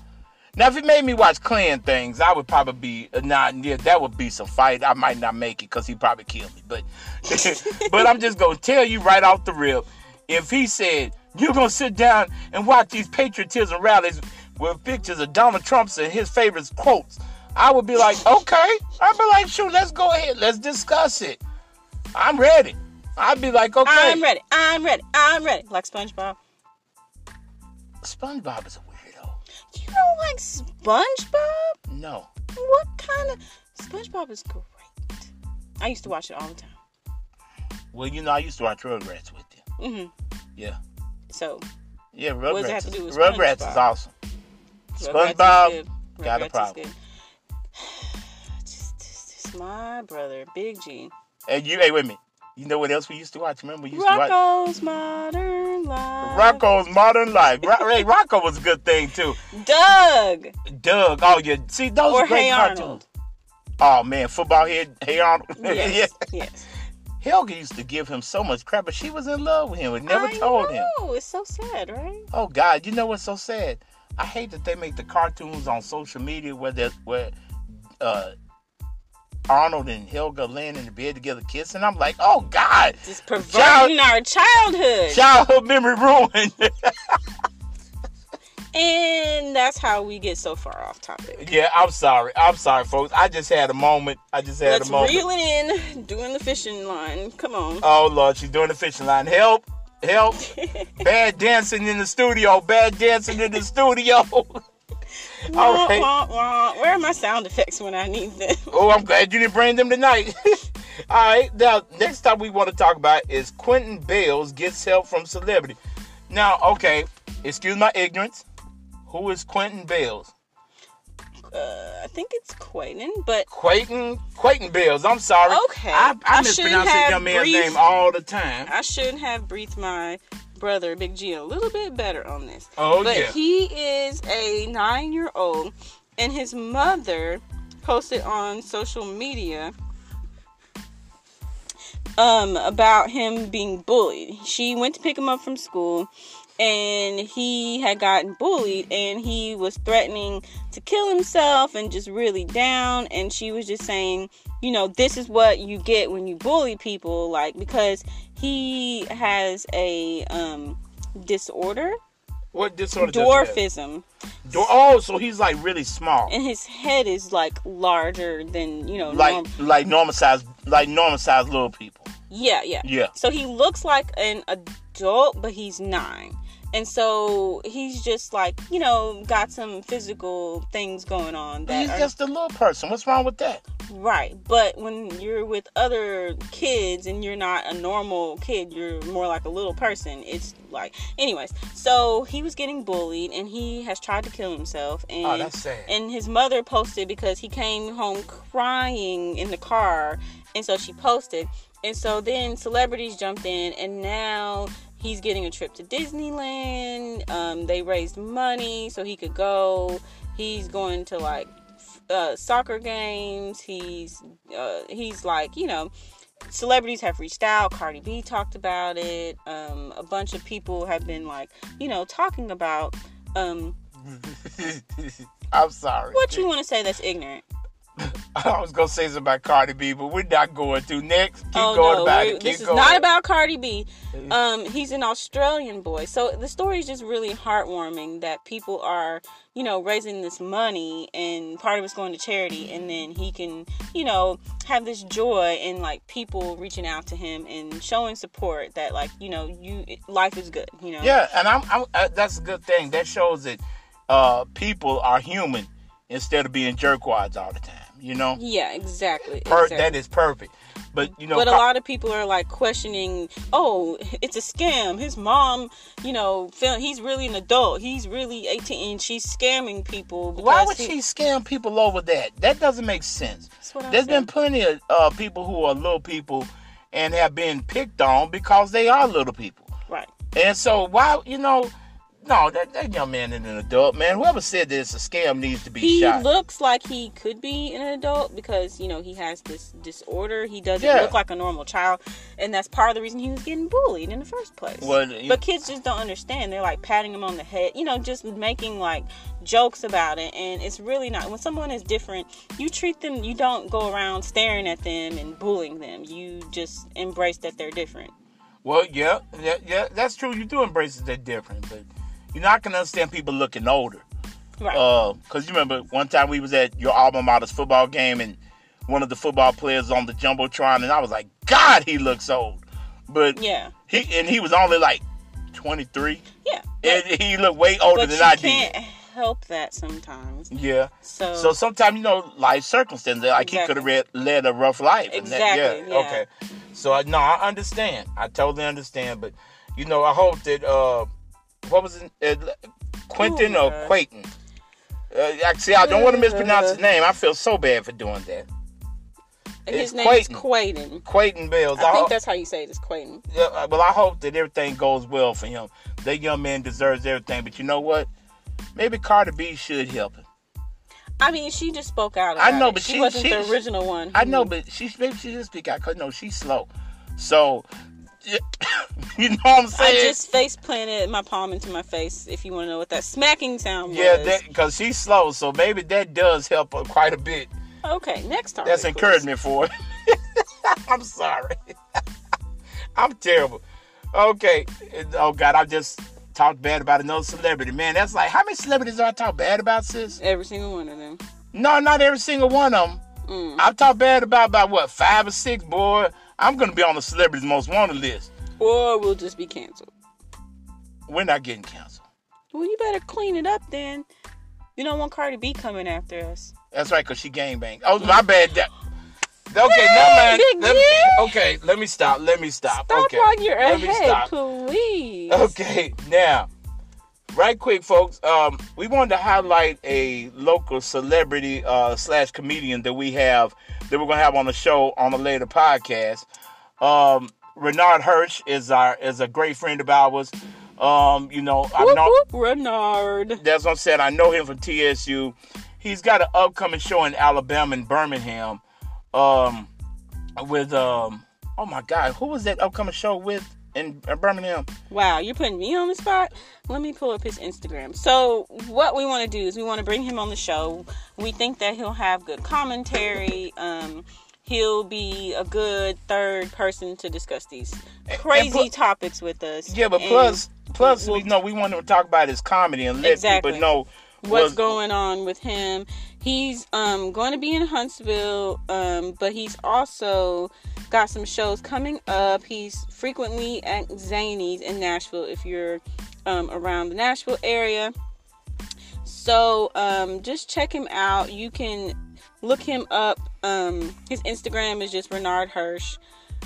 [SPEAKER 2] Now, if it made me watch Klan things, I would probably be uh, not. Yeah, that would be some fight. I might not make it because he probably killed me. But, but I'm just gonna tell you right off the rip. If he said you're gonna sit down and watch these patriotism rallies with pictures of Donald Trump's and his favorite quotes, I would be like, okay. I'd be like, shoot, let's go ahead, let's discuss it. I'm ready. I'd be like, okay.
[SPEAKER 1] I'm ready. I'm ready. I'm ready. Like SpongeBob.
[SPEAKER 2] SpongeBob is a weirdo.
[SPEAKER 1] You don't like SpongeBob?
[SPEAKER 2] No.
[SPEAKER 1] What kind of SpongeBob is great. I used to watch it all the time.
[SPEAKER 2] Well, you know, I used to watch Rugrats with you.
[SPEAKER 1] Mm-hmm.
[SPEAKER 2] Yeah.
[SPEAKER 1] So
[SPEAKER 2] Yeah, Rugrats.
[SPEAKER 1] What does
[SPEAKER 2] Rugrats.
[SPEAKER 1] it have to
[SPEAKER 2] is-
[SPEAKER 1] do with SpongeBob?
[SPEAKER 2] Rugrats is awesome.
[SPEAKER 1] Rugrats
[SPEAKER 2] SpongeBob
[SPEAKER 1] good.
[SPEAKER 2] got a
[SPEAKER 1] Rugrats is
[SPEAKER 2] problem.
[SPEAKER 1] good. Just, just, just my brother, Big G.
[SPEAKER 2] And you, hey, wait a minute. You know what else we used to watch? Remember, we used to watch
[SPEAKER 1] Rocko's Modern Life.
[SPEAKER 2] Rocko's Modern Life. Ro- hey, Rocko was a good thing too.
[SPEAKER 1] Doug.
[SPEAKER 2] Doug. Oh, yeah. See, those
[SPEAKER 1] Or
[SPEAKER 2] are great
[SPEAKER 1] Hey
[SPEAKER 2] cartoons.
[SPEAKER 1] Arnold.
[SPEAKER 2] Oh man, football head. Hey Arnold.
[SPEAKER 1] Yes.
[SPEAKER 2] yeah.
[SPEAKER 1] Yes.
[SPEAKER 2] Helga used to give him so much crap, but she was in love with him and never
[SPEAKER 1] I
[SPEAKER 2] told him.
[SPEAKER 1] know. It's so sad, right?
[SPEAKER 2] Oh God, you know what's so sad? I hate that they make the cartoons on social media where they're where uh Arnold and Helga laying in the bed together kissing. I'm like, oh God,
[SPEAKER 1] Just perverting our childhood.
[SPEAKER 2] childhood memory ruined.
[SPEAKER 1] and that's how we get so far off topic.
[SPEAKER 2] yeah, I'm sorry. I'm sorry, folks. I just had a moment. I just had
[SPEAKER 1] Let's
[SPEAKER 2] a moment.
[SPEAKER 1] reel it in, doing the fishing line. Come on.
[SPEAKER 2] Oh Lord, she's doing the fishing line. Help! Help! Bad dancing in the studio. Bad dancing in the studio. All
[SPEAKER 1] Wah, wah, wah. Where are my sound effects when I need them?
[SPEAKER 2] Oh, I'm glad you didn't bring them tonight. All right. Now, next time we want to talk about is Quentin Bayles gets help from celebrity. Now, okay, excuse my ignorance. Who is Quentin Bayles?
[SPEAKER 1] Uh, I think it's Quayton, but
[SPEAKER 2] Quentin Quentin Bayles. I'm sorry.
[SPEAKER 1] Okay.
[SPEAKER 2] I, I,
[SPEAKER 1] I
[SPEAKER 2] mispronounce that young man's name all the time.
[SPEAKER 1] I shouldn't have breathed my brother Big G a little bit better on this.
[SPEAKER 2] Oh,
[SPEAKER 1] but
[SPEAKER 2] yeah.
[SPEAKER 1] he is a nine year old, and his mother posted on social media um about him being bullied. She went to pick him up from school and he had gotten bullied and he was threatening to kill himself and just really down and she was just saying, you know, this is what you get when you bully people like because he has a um disorder,
[SPEAKER 2] What disorder? does he have?
[SPEAKER 1] dwarfism.
[SPEAKER 2] Dwar- oh, so he's like really small,
[SPEAKER 1] and his head is like larger than you know
[SPEAKER 2] like
[SPEAKER 1] norm-
[SPEAKER 2] like normal size, like normal size little people.
[SPEAKER 1] yeah yeah
[SPEAKER 2] Yeah.
[SPEAKER 1] so he looks like an adult but he's nine and so he's just like you know got some physical things going on that
[SPEAKER 2] He's
[SPEAKER 1] are
[SPEAKER 2] just a little person. What's wrong with that?
[SPEAKER 1] right but when you're with other kids and you're not a normal kid you're more like a little person it's like anyways so he was getting bullied and he has tried to kill himself and
[SPEAKER 2] Oh, that's sad.
[SPEAKER 1] and his mother posted because he came home crying in the car and so she posted and so then celebrities jumped in and now he's getting a trip to disneyland. Um, they raised money so he could go. He's going to like uh, soccer games. He's uh, he's like you know celebrities have reached out. Cardi b talked about it. Um, a bunch of people have been like you know talking about um,
[SPEAKER 2] I'm sorry.
[SPEAKER 1] what you want to say that's ignorant
[SPEAKER 2] I was gonna say something about Cardi B, but we're not going to. Next, keep
[SPEAKER 1] oh
[SPEAKER 2] going
[SPEAKER 1] no,
[SPEAKER 2] about it. Keep
[SPEAKER 1] this is
[SPEAKER 2] going.
[SPEAKER 1] not about Cardi B. Um, he's an Australian boy, so the story is just really heartwarming that people are, you know, raising this money and part of it's going to charity, and then he can, you know, have this joy and like people reaching out to him and showing support that like you know you life is good, you know.
[SPEAKER 2] Yeah, and I'm, I'm uh, that's a good thing. That shows that uh, people are human instead of being jerkwads all the time. You know,
[SPEAKER 1] Yeah, exactly.
[SPEAKER 2] per-
[SPEAKER 1] exactly.
[SPEAKER 2] that is perfect. But you know,
[SPEAKER 1] but a lot of people are like questioning, oh, it's a scam. His mom, you know, he's really an adult. He's really 18 and she's scamming people.
[SPEAKER 2] why would
[SPEAKER 1] he-
[SPEAKER 2] she scam people over that? That doesn't make sense.
[SPEAKER 1] That's what I'm
[SPEAKER 2] There's
[SPEAKER 1] saying.
[SPEAKER 2] been plenty of uh, people who are little people and have been picked on because they are little people.
[SPEAKER 1] Right.
[SPEAKER 2] And so why, you know, no, that, that young man is an adult, man. Whoever said that it's a scam needs to be
[SPEAKER 1] He
[SPEAKER 2] shot.
[SPEAKER 1] looks like he could be an adult because, you know, he has this disorder. He doesn't
[SPEAKER 2] Yeah.
[SPEAKER 1] look like a normal child. And that's part of the reason he was getting bullied in the first place.
[SPEAKER 2] Well,
[SPEAKER 1] but kids just don't understand. They're like patting him on the head, you know, just making like jokes about it. And it's really not. When someone is different, you treat them, you don't go around staring at them and bullying them. You just embrace that they're different.
[SPEAKER 2] Well, yeah, yeah, yeah, that's true. You do embrace that they're different, but you're not gonna understand people looking older.
[SPEAKER 1] Right.
[SPEAKER 2] Uh, cause you remember one time we was at your alma mater's football game and one of the football players on the jumbotron, and I was like, God, he looks old. But
[SPEAKER 1] yeah.
[SPEAKER 2] he and he was only like 23,
[SPEAKER 1] Yeah.
[SPEAKER 2] and he looked way older
[SPEAKER 1] But
[SPEAKER 2] than
[SPEAKER 1] you
[SPEAKER 2] I
[SPEAKER 1] can't
[SPEAKER 2] did.
[SPEAKER 1] help that sometimes.
[SPEAKER 2] Yeah.
[SPEAKER 1] So,
[SPEAKER 2] So sometimes you know life circumstances, like he could have led a rough life. and that-
[SPEAKER 1] Exactly,
[SPEAKER 2] yeah,
[SPEAKER 1] yeah.
[SPEAKER 2] Okay. So I no, I understand. I totally understand. But you know, I hope that uh, what was it, uh, Quentin
[SPEAKER 1] Oh,
[SPEAKER 2] or
[SPEAKER 1] God.
[SPEAKER 2] Quayton? Uh, actually, I don't want to mispronounce his name. I feel so bad for doing that.
[SPEAKER 1] his
[SPEAKER 2] it's
[SPEAKER 1] name is Quayton.
[SPEAKER 2] Quayton Bills.
[SPEAKER 1] I
[SPEAKER 2] I
[SPEAKER 1] think that's how you say it. Is Quayton.
[SPEAKER 2] yeah, uh, well, I hope that everything goes well for him. That young man deserves everything. But you know what? Maybe Cardi B should help him.
[SPEAKER 1] I mean, she just spoke out.
[SPEAKER 2] I know, but
[SPEAKER 1] she,
[SPEAKER 2] she-
[SPEAKER 1] wasn't
[SPEAKER 2] she-
[SPEAKER 1] the original one.
[SPEAKER 2] I know, but she maybe she should speak out because no, she's slow. So, you know what I'm saying?
[SPEAKER 1] I just face planted my palm into my face. If you want to know what that smacking sound
[SPEAKER 2] yeah,
[SPEAKER 1] was.
[SPEAKER 2] because she's slow. So maybe that does help her quite a bit.
[SPEAKER 1] okay, next time.
[SPEAKER 2] That's encouragement for her. I'm sorry. I'm terrible. Okay. Oh God, I just talked bad about another celebrity. Man, that's like how many celebrities do I talk bad about, sis?
[SPEAKER 1] Every single one of them.
[SPEAKER 2] No, not every single one of them.
[SPEAKER 1] Mm.
[SPEAKER 2] I've talked bad about about what five or six, boy. I'm gonna be on the celebrities most wanted list.
[SPEAKER 1] Or we'll just be canceled.
[SPEAKER 2] We're not getting canceled.
[SPEAKER 1] Well, you better clean it up then. You don't want Cardi B coming after us.
[SPEAKER 2] That's right, cause she gangbang. Oh, my bad. That- okay, never mind.
[SPEAKER 1] Big
[SPEAKER 2] Let okay, let me stop. Let me stop.
[SPEAKER 1] Stop
[SPEAKER 2] okay,
[SPEAKER 1] while you're
[SPEAKER 2] let me
[SPEAKER 1] ahead,
[SPEAKER 2] stop.
[SPEAKER 1] please.
[SPEAKER 2] Okay, now, right quick, folks. Um, we wanted to highlight a local celebrity uh, slash comedian that we have that we're gonna have on the show on a later podcast. Um, Renard Hirsch is our is a great friend of ours. Um, you know, I know
[SPEAKER 1] Renard.
[SPEAKER 2] that's what I'm saying. I know him from TSU. He's got an upcoming show in Alabama and Birmingham. Um, with um, oh my God, who was that upcoming show with in Birmingham?
[SPEAKER 1] Wow, you're putting me on the spot. Let me pull up his Instagram. So, what we want to do is we want to bring him on the show. We think that he'll have good commentary. Um, he'll be a good third person to discuss these crazy topics with us.
[SPEAKER 2] Yeah, but plus, plus,
[SPEAKER 1] we'll-
[SPEAKER 2] we know we want to talk about his comedy and let
[SPEAKER 1] Exactly.
[SPEAKER 2] people know
[SPEAKER 1] what's going on with him. He's um, going to be in Huntsville, um, but he's also got some shows coming up. He's frequently at Zanies in Nashville if you're um, around the Nashville area. So um, just check him out. You can look him up. Um, his Instagram is just Renard Hirsch.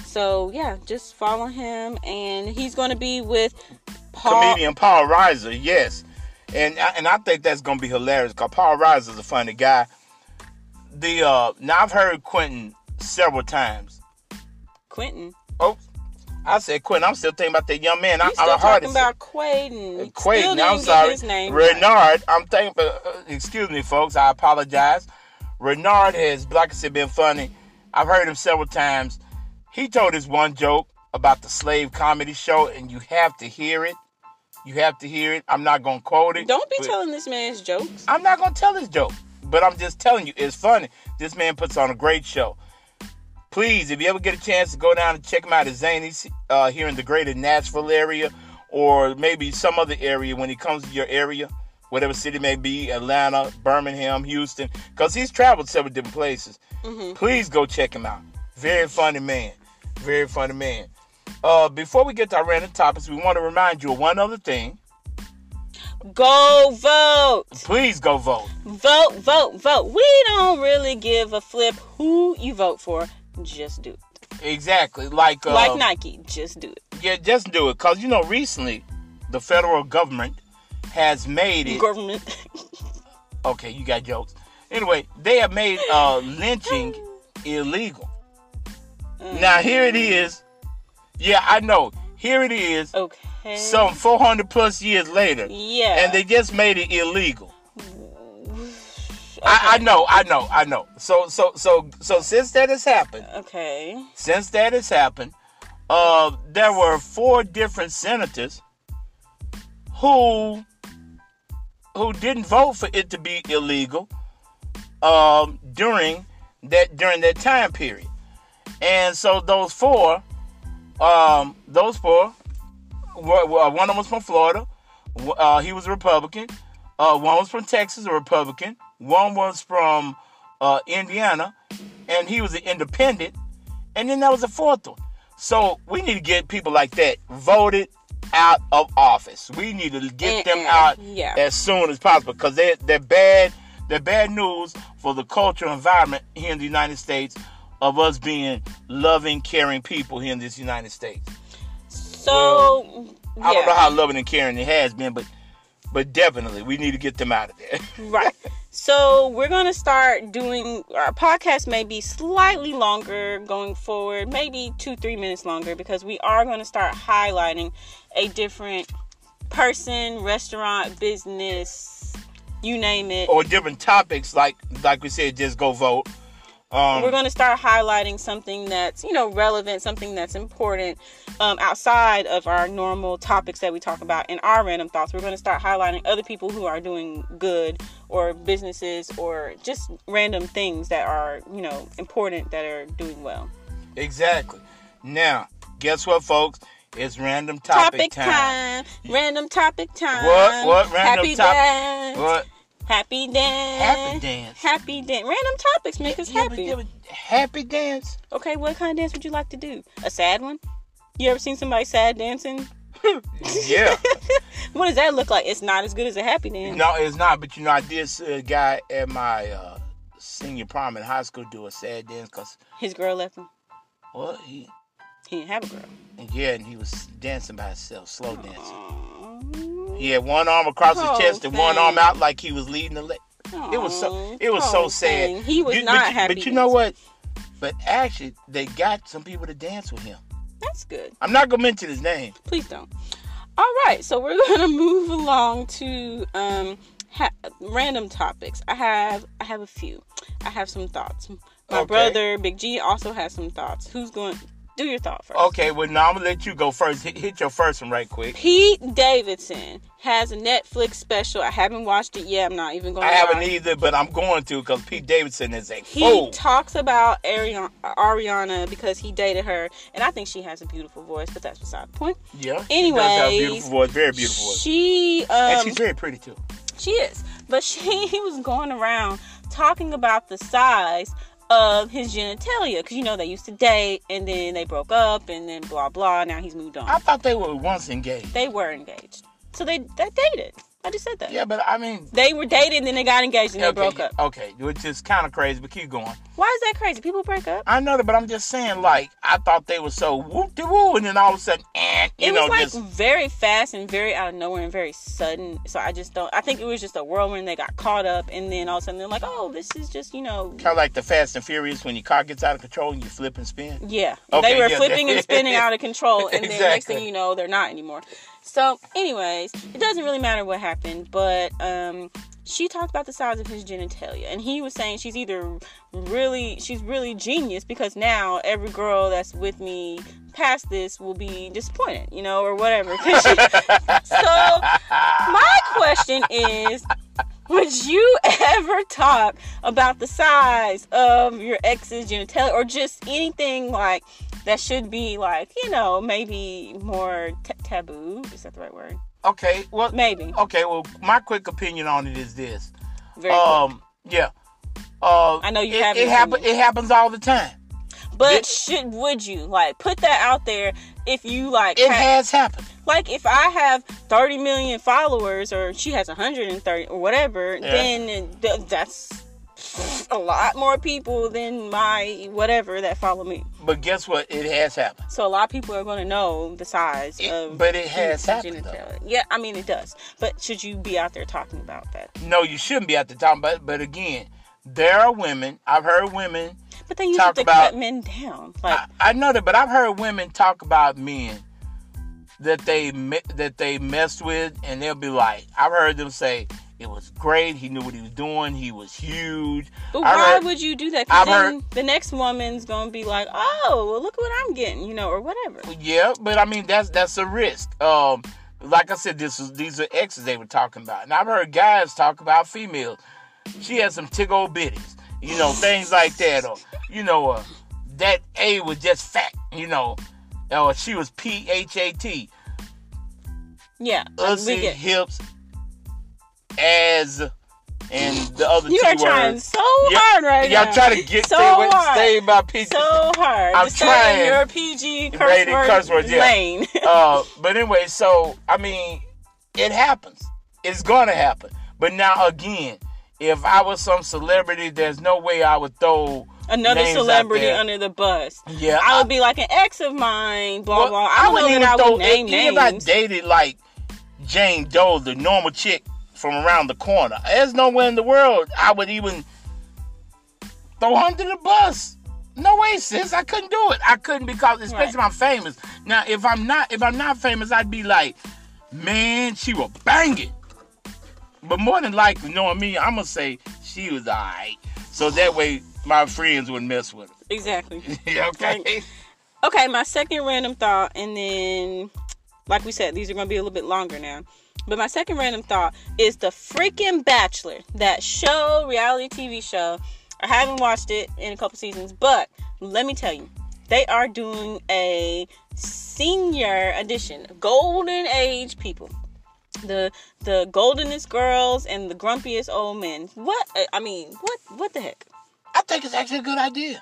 [SPEAKER 1] So yeah, just follow him, and he's going to be with Paul.
[SPEAKER 2] comedian Paul Reiser, yes, and I- and I think that's gonna be hilarious because Paul Reiser is a funny guy. The uh, now I've heard Quentin several times.
[SPEAKER 1] Quentin.
[SPEAKER 2] Oh, I said Quentin. I'm still thinking about that young man. I,
[SPEAKER 1] You still
[SPEAKER 2] I heard
[SPEAKER 1] talking about Quaden.
[SPEAKER 2] Quaden. I'm sorry.
[SPEAKER 1] His name right.
[SPEAKER 2] Renard. I'm thinking. Uh, excuse me, folks. I apologize. Renard has, like I said, been funny. I've heard him several times. He told us one joke about the slave comedy show, and you have to hear it. You have to hear it. I'm not gonna quote it.
[SPEAKER 1] Don't be telling this man's jokes.
[SPEAKER 2] I'm not gonna tell his joke, but I'm just telling you, it's funny. This man puts on a great show. Please, if you ever get a chance to go down and check him out at Zanies uh, here in the greater Nashville area, or maybe some other area when he comes to your area, whatever city may be, Atlanta, Birmingham, Houston, because he's traveled several different places. Please go check him out. Very funny man. Very funny man. Uh, before we get to our random topics, we want to remind you of one other thing.
[SPEAKER 1] Go vote.
[SPEAKER 2] Please go vote.
[SPEAKER 1] Vote, vote, vote. We don't really give a flip who you vote for. Just do it.
[SPEAKER 2] Exactly. Like uh,
[SPEAKER 1] like Nike, just do it.
[SPEAKER 2] Yeah, just do it. Cause you know, recently the federal government has made it.
[SPEAKER 1] Government.
[SPEAKER 2] Okay, you got jokes. Anyway, they have made uh, lynching illegal. Now here it is. Yeah, I know. Here it is.
[SPEAKER 1] okay.
[SPEAKER 2] Some 400 plus years later,
[SPEAKER 1] yeah.
[SPEAKER 2] and they just made it illegal. I, I know, I know, I know. So, so, so, so since that has happened,
[SPEAKER 1] okay.
[SPEAKER 2] since that has happened, uh, there were four different senators who who didn't vote for it to be illegal um, during that during that time period, and so those four, um, those four, were, were- one of them was from Florida, uh, he was a Republican. Uh, one was from Texas, a Republican. One was from uh, Indiana, and he was an independent. And then there was a fourth one. So we need to get people like that voted out of office. We need to get them out
[SPEAKER 1] Yeah.
[SPEAKER 2] as soon as possible because they're, they're bad. They're bad news for the cultural environment here in the United States of us being loving, caring people here in this United States.
[SPEAKER 1] So yeah.
[SPEAKER 2] I don't know how loving and caring it has been, but but definitely we need to get them out of there.
[SPEAKER 1] right. So we're gonna start doing our podcast may be slightly longer going forward, maybe two, three minutes longer, because we are gonna start highlighting a different person, restaurant, business, you name it.
[SPEAKER 2] or different topics like like we said, just go vote. Um,
[SPEAKER 1] we're going to start highlighting something that's you know relevant something that's important um, outside of our normal topics that we talk about in our random thoughts we're going to start highlighting other people who are doing good or businesses or just random things that are you know important that are doing well
[SPEAKER 2] exactly. Now, guess what, folks? It's random topic,
[SPEAKER 1] topic time. random topic time
[SPEAKER 2] What? What? Random
[SPEAKER 1] happy
[SPEAKER 2] topic- What?
[SPEAKER 1] Happy dance
[SPEAKER 2] Happy dance.
[SPEAKER 1] happy dance random topics make us
[SPEAKER 2] Yeah, but-
[SPEAKER 1] happy
[SPEAKER 2] yeah, but happy dance.
[SPEAKER 1] Okay, what kind of dance would you like to do? A sad one? You ever seen somebody sad dancing?
[SPEAKER 2] Yeah.
[SPEAKER 1] What does that look like? It's not as good as a happy dance.
[SPEAKER 2] no, it's not. But you know, I did see a guy at my uh, senior prom in high school do a sad dance because,
[SPEAKER 1] His girl left him.
[SPEAKER 2] well, he,
[SPEAKER 1] He didn't have a girl.
[SPEAKER 2] yeah, and he was dancing by himself, slow dancing.
[SPEAKER 1] Aww.
[SPEAKER 2] He had one arm across
[SPEAKER 1] Oh,
[SPEAKER 2] his chest and one arm out like he was leading the leg. It was so it was so sad.
[SPEAKER 1] He was
[SPEAKER 2] You-
[SPEAKER 1] not
[SPEAKER 2] but, you-
[SPEAKER 1] happy.
[SPEAKER 2] But you know what? But actually, they got some people to dance with him.
[SPEAKER 1] That's good.
[SPEAKER 2] I'm not gonna mention his name.
[SPEAKER 1] Please don't. All right, so we're gonna move along to um, ha- random topics. I have I have a few. I have some thoughts. My
[SPEAKER 2] Okay.
[SPEAKER 1] brother Big G also has some thoughts. Who's going? Do your thought first.
[SPEAKER 2] Okay, well now I'm gonna let you go first. Hit, hit your first one right quick.
[SPEAKER 1] Pete Davidson has a Netflix special. I haven't watched it yet. I'm not even going. To I
[SPEAKER 2] haven't either, but I'm going to because Pete Davidson is a
[SPEAKER 1] He
[SPEAKER 2] fool.
[SPEAKER 1] talks about Ariana, Ariana because he dated her, and I think she has a beautiful voice, but that's beside the point.
[SPEAKER 2] yeah.
[SPEAKER 1] Anyway,
[SPEAKER 2] beautiful voice, very beautiful voice,
[SPEAKER 1] She
[SPEAKER 2] and
[SPEAKER 1] um
[SPEAKER 2] she's very pretty too.
[SPEAKER 1] she is, but she he was going around talking about the size of his genitalia because you know they used to date and then they broke up and then blah blah. Now he's moved on.
[SPEAKER 2] I thought they were once engaged.
[SPEAKER 1] they were engaged, so they they dated. I just said that.
[SPEAKER 2] Yeah, but I mean,
[SPEAKER 1] They were dating, and then they got engaged, and they broke up.
[SPEAKER 2] okay, which is kind of crazy, but keep going.
[SPEAKER 1] Why is that crazy? People break up.
[SPEAKER 2] I know that, but I'm just saying, like, I thought they were so whoop de woo, and then all of a sudden, eh, you
[SPEAKER 1] it
[SPEAKER 2] know,
[SPEAKER 1] was like
[SPEAKER 2] just
[SPEAKER 1] very fast and very out of nowhere and very sudden. So I just don't. I think it was just a whirlwind. They got caught up, and then all of a sudden they're like, "Oh, this is just you know."
[SPEAKER 2] kind of like the Fast and Furious when your car gets out of control and you flip and spin.
[SPEAKER 1] Yeah,
[SPEAKER 2] Okay,
[SPEAKER 1] they were
[SPEAKER 2] yeah,
[SPEAKER 1] flipping and spinning out of control, and then next thing you know, they're not anymore. So, anyways, it doesn't really matter what happened, but um, she talked about the size of his genitalia, and he was saying she's either really, she's really genius because now every girl that's with me past this will be disappointed, you know, or whatever she- so, my question is. Would you ever talk about the size of your ex's genitalia or just anything like that should be like, you know, maybe more t- taboo? Is that the right word?
[SPEAKER 2] Okay, well,
[SPEAKER 1] Maybe.
[SPEAKER 2] okay, well, my quick opinion on it is this.
[SPEAKER 1] Very quick.
[SPEAKER 2] Um, yeah. Uh,
[SPEAKER 1] I know you have
[SPEAKER 2] it
[SPEAKER 1] an
[SPEAKER 2] happen. It happens all the time.
[SPEAKER 1] But
[SPEAKER 2] it-
[SPEAKER 1] should would you like put that out there if you like
[SPEAKER 2] It
[SPEAKER 1] ha-
[SPEAKER 2] has happened.
[SPEAKER 1] like if I have 30 million followers or she has 130 or whatever,
[SPEAKER 2] Yeah.
[SPEAKER 1] then th- that's a lot more people than my whatever that follow me.
[SPEAKER 2] But guess what? It has happened.
[SPEAKER 1] So a lot of people are going to know the size
[SPEAKER 2] It-
[SPEAKER 1] of.
[SPEAKER 2] but it has happened.
[SPEAKER 1] Yeah, I mean it does. But should you be out there talking about that?
[SPEAKER 2] No, you shouldn't be at the top. But but again, there are women. I've heard women.
[SPEAKER 1] But
[SPEAKER 2] Talk
[SPEAKER 1] it to
[SPEAKER 2] about-
[SPEAKER 1] cut men down. Like
[SPEAKER 2] I, I know that, but I've heard women talk about men that they that they messed with, and they'll be like, I've heard them say it was great. He knew what he was doing. He was huge.
[SPEAKER 1] But
[SPEAKER 2] I've
[SPEAKER 1] why
[SPEAKER 2] heard-
[SPEAKER 1] would you do that? 'Cause
[SPEAKER 2] I've
[SPEAKER 1] then
[SPEAKER 2] heard-
[SPEAKER 1] the next woman's gonna be like, "Oh, well, look what I'm getting," you know, or whatever.
[SPEAKER 2] Yeah, but I mean that's that's a risk. Um, like I said, this is these are exes they were talking about, and I've heard guys talk about females. She had some tick old bitties, you know, things like that, or you know, uh, that A was just fat, you know, or she was P H A T,
[SPEAKER 1] Yeah,
[SPEAKER 2] ussy
[SPEAKER 1] get.
[SPEAKER 2] hips, as, and the other
[SPEAKER 1] You
[SPEAKER 2] two
[SPEAKER 1] are trying
[SPEAKER 2] words.
[SPEAKER 1] so hard right now.
[SPEAKER 2] Y'all
[SPEAKER 1] now.
[SPEAKER 2] try to get
[SPEAKER 1] so
[SPEAKER 2] stay, with,
[SPEAKER 1] hard.
[SPEAKER 2] stay by PG.
[SPEAKER 1] so hard.
[SPEAKER 2] I'm
[SPEAKER 1] stay
[SPEAKER 2] trying.
[SPEAKER 1] your PG curse
[SPEAKER 2] Rated
[SPEAKER 1] word
[SPEAKER 2] curse words, yeah.
[SPEAKER 1] lane.
[SPEAKER 2] uh, but anyway, so I mean, it happens. It's gonna happen. But now again, if I was some celebrity, there's no way I would throw
[SPEAKER 1] Another
[SPEAKER 2] names
[SPEAKER 1] celebrity under the bus.
[SPEAKER 2] Yeah,
[SPEAKER 1] I would be like an ex of mine. Blah
[SPEAKER 2] well,
[SPEAKER 1] blah. I wouldn't know that I would name
[SPEAKER 2] If I dated like Jane Doe, the normal chick from around the corner, there's nowhere in the world I would even throw her under the bus. No way, sis. I couldn't do it. I couldn't because, especially if I'm famous. Now, if I'm not, if I'm not famous, I'd be like, man, she will bang it. But more than likely, knowing me, I'm gonna say she was alright. So that way, my friends wouldn't mess with her.
[SPEAKER 1] Exactly.
[SPEAKER 2] Okay.
[SPEAKER 1] Okay, my second random thought, and then, like we said, these are going to be a little bit longer now. But my second random thought is the freaking Bachelor, that show, reality TV show. I haven't watched it in a couple seasons, but let me tell you, they are doing a senior edition, golden age people. The the goldenest girls and the grumpiest old men. What I mean, what what the heck?
[SPEAKER 2] I think it's actually a good idea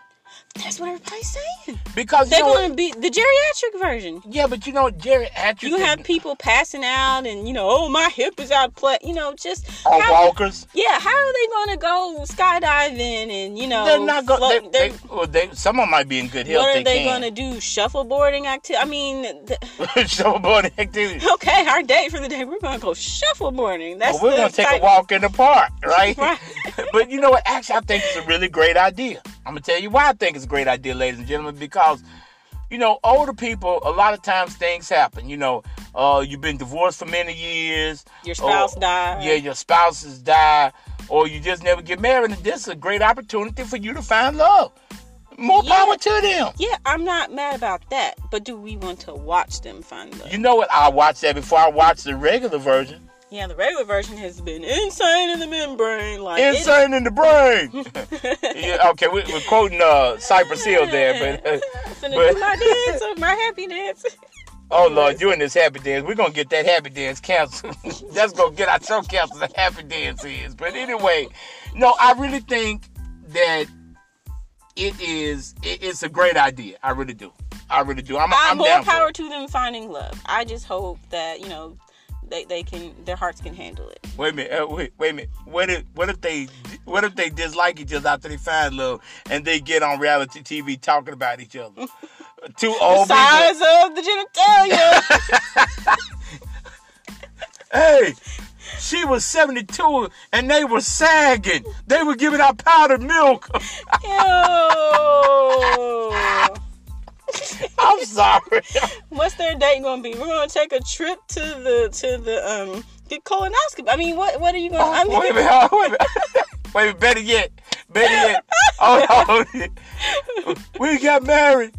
[SPEAKER 1] That's what everybody's saying.
[SPEAKER 2] because
[SPEAKER 1] They're going to be the geriatric version.
[SPEAKER 2] Yeah, but you know, Jerry Atchison
[SPEAKER 1] You have people passing out, and you know, oh my hip is out of play. You know, just
[SPEAKER 2] on
[SPEAKER 1] how,
[SPEAKER 2] walkers.
[SPEAKER 1] yeah. How are they going to go skydiving and you know,
[SPEAKER 2] they're not going.
[SPEAKER 1] float-
[SPEAKER 2] They,
[SPEAKER 1] they're-
[SPEAKER 2] well, they, some of them might be in good health.
[SPEAKER 1] what are they,
[SPEAKER 2] can.
[SPEAKER 1] going to do? Shuffleboarding activity? I mean, the,
[SPEAKER 2] Shuffleboarding activity.
[SPEAKER 1] okay, our date for the day, we're going to go shuffleboarding. That's
[SPEAKER 2] Well, we're gonna take a walk in the park, right?
[SPEAKER 1] Right.
[SPEAKER 2] but you know what? Actually, I think it's a really great idea. I'm gonna tell you why I think it's a great idea, ladies and gentlemen, because you know, older people, a lot of times things happen. You know, uh, you've been divorced for many years.
[SPEAKER 1] Your spouse
[SPEAKER 2] or-
[SPEAKER 1] died.
[SPEAKER 2] Yeah, your spouses die, or you just never get married. And this is a great opportunity for you to find love. More
[SPEAKER 1] Yeah.
[SPEAKER 2] power to them.
[SPEAKER 1] Yeah, I'm not mad about that. But do we want to watch them find love?
[SPEAKER 2] You know what? I watched that before I watched the regular version.
[SPEAKER 1] Yeah, the regular version has been insane in the membrane. Like
[SPEAKER 2] Insane in the brain. yeah, okay, we, we're quoting uh, Cypress Hill there, but. Uh, but-
[SPEAKER 1] my dance, uh, my happy dance.
[SPEAKER 2] Oh Lord, you in this happy dance. We're gonna get that happy dance canceled. That's gonna get our show canceled. The happy dance is. But anyway, no, I really think that it is. It, it's a great idea. I really do. I really do. I'm,
[SPEAKER 1] I'm
[SPEAKER 2] I'm
[SPEAKER 1] more power to them finding love. I just hope that you know they, they can their hearts can handle it.
[SPEAKER 2] Wait a minute. Uh, wait, wait a minute. What if what if they what if they dislike each other after they find love and they get on reality TV talking about each other? Two old people.
[SPEAKER 1] Size of the genitalia.
[SPEAKER 2] Hey, she was 72 and they were sagging. They were giving out powdered milk.
[SPEAKER 1] Ew.
[SPEAKER 2] I'm sorry.
[SPEAKER 1] What's their date gonna be? We're gonna take a trip to the to the um get colonoscopy. I mean, what what are you gonna? I mean,
[SPEAKER 2] wait a minute. oh, Wait a minute. Wait a minute. Better yet. Better yet. Oh, no. We got married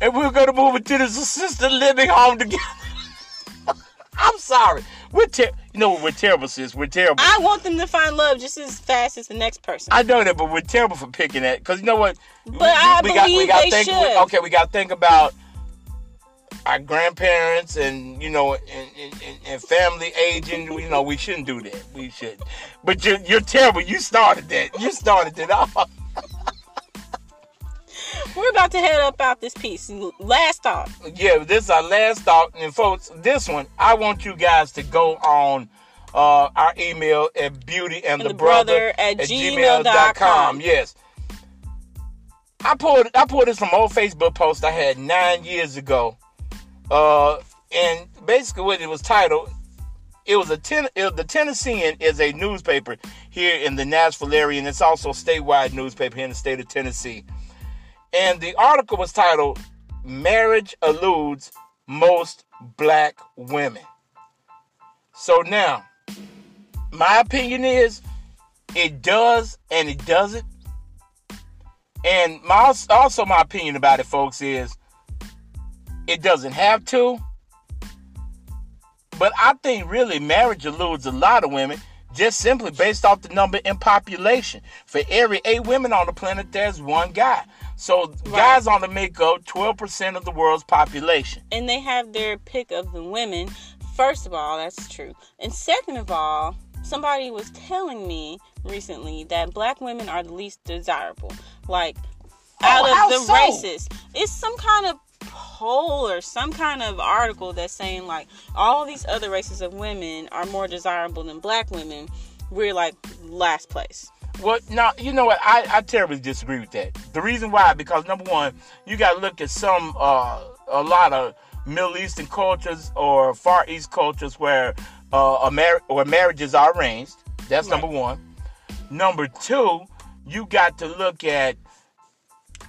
[SPEAKER 2] and we going to move into this assisted living home together. I'm sorry. We're ter- you know what? We're terrible, sis. We're terrible.
[SPEAKER 1] I want them to find love just as fast as the next person.
[SPEAKER 2] I know that, but we're terrible for picking that. Because you know what?
[SPEAKER 1] But I believe
[SPEAKER 2] gotta
[SPEAKER 1] they
[SPEAKER 2] think,
[SPEAKER 1] should.
[SPEAKER 2] okay, we got to think about our grandparents and, you know, and, and, and- and family aging. You know, we shouldn't do that. We should. But you're, you're terrible. You started that. You started it off.
[SPEAKER 1] We're about to head up out this piece. Last thought.
[SPEAKER 2] Yeah, this is our last thought. And folks, this one, I want you guys to go on uh, our email at beauty and,
[SPEAKER 1] the brother at gmail.com.
[SPEAKER 2] Yes. I pulled I pulled this from old Facebook post I had nine years ago. Uh, and basically what it was titled, it was a ten, it, the Tennessean is a newspaper here in the Nashville area, and it's also a statewide newspaper here in the state of Tennessee. And the article was titled Marriage Eludes Most Black Women. So now, my opinion is it does and it doesn't. And my also my opinion about it, folks, is it doesn't have to. But I think really marriage eludes a lot of women just simply based off the number in population. For every eight women on the planet, there's one guy. So guys on the make up 12% of the world's population.
[SPEAKER 1] and they have their pick of the women. First of all, that's true. And second of all, somebody was telling me recently that black women are the least desirable. Like oh, out
[SPEAKER 2] Oh, how
[SPEAKER 1] of the
[SPEAKER 2] so?
[SPEAKER 1] races. It's some kind of poll or some kind of article that's saying like all these other races of women are more desirable than black women. We're like last place.
[SPEAKER 2] Well, now you know what? I, I terribly disagree with that. The reason why, because number one, you got to look at some uh, a lot of Middle Eastern cultures or Far East cultures where uh, a mar- where marriages are arranged. That's
[SPEAKER 1] Right.
[SPEAKER 2] number one. Number two, you got to look at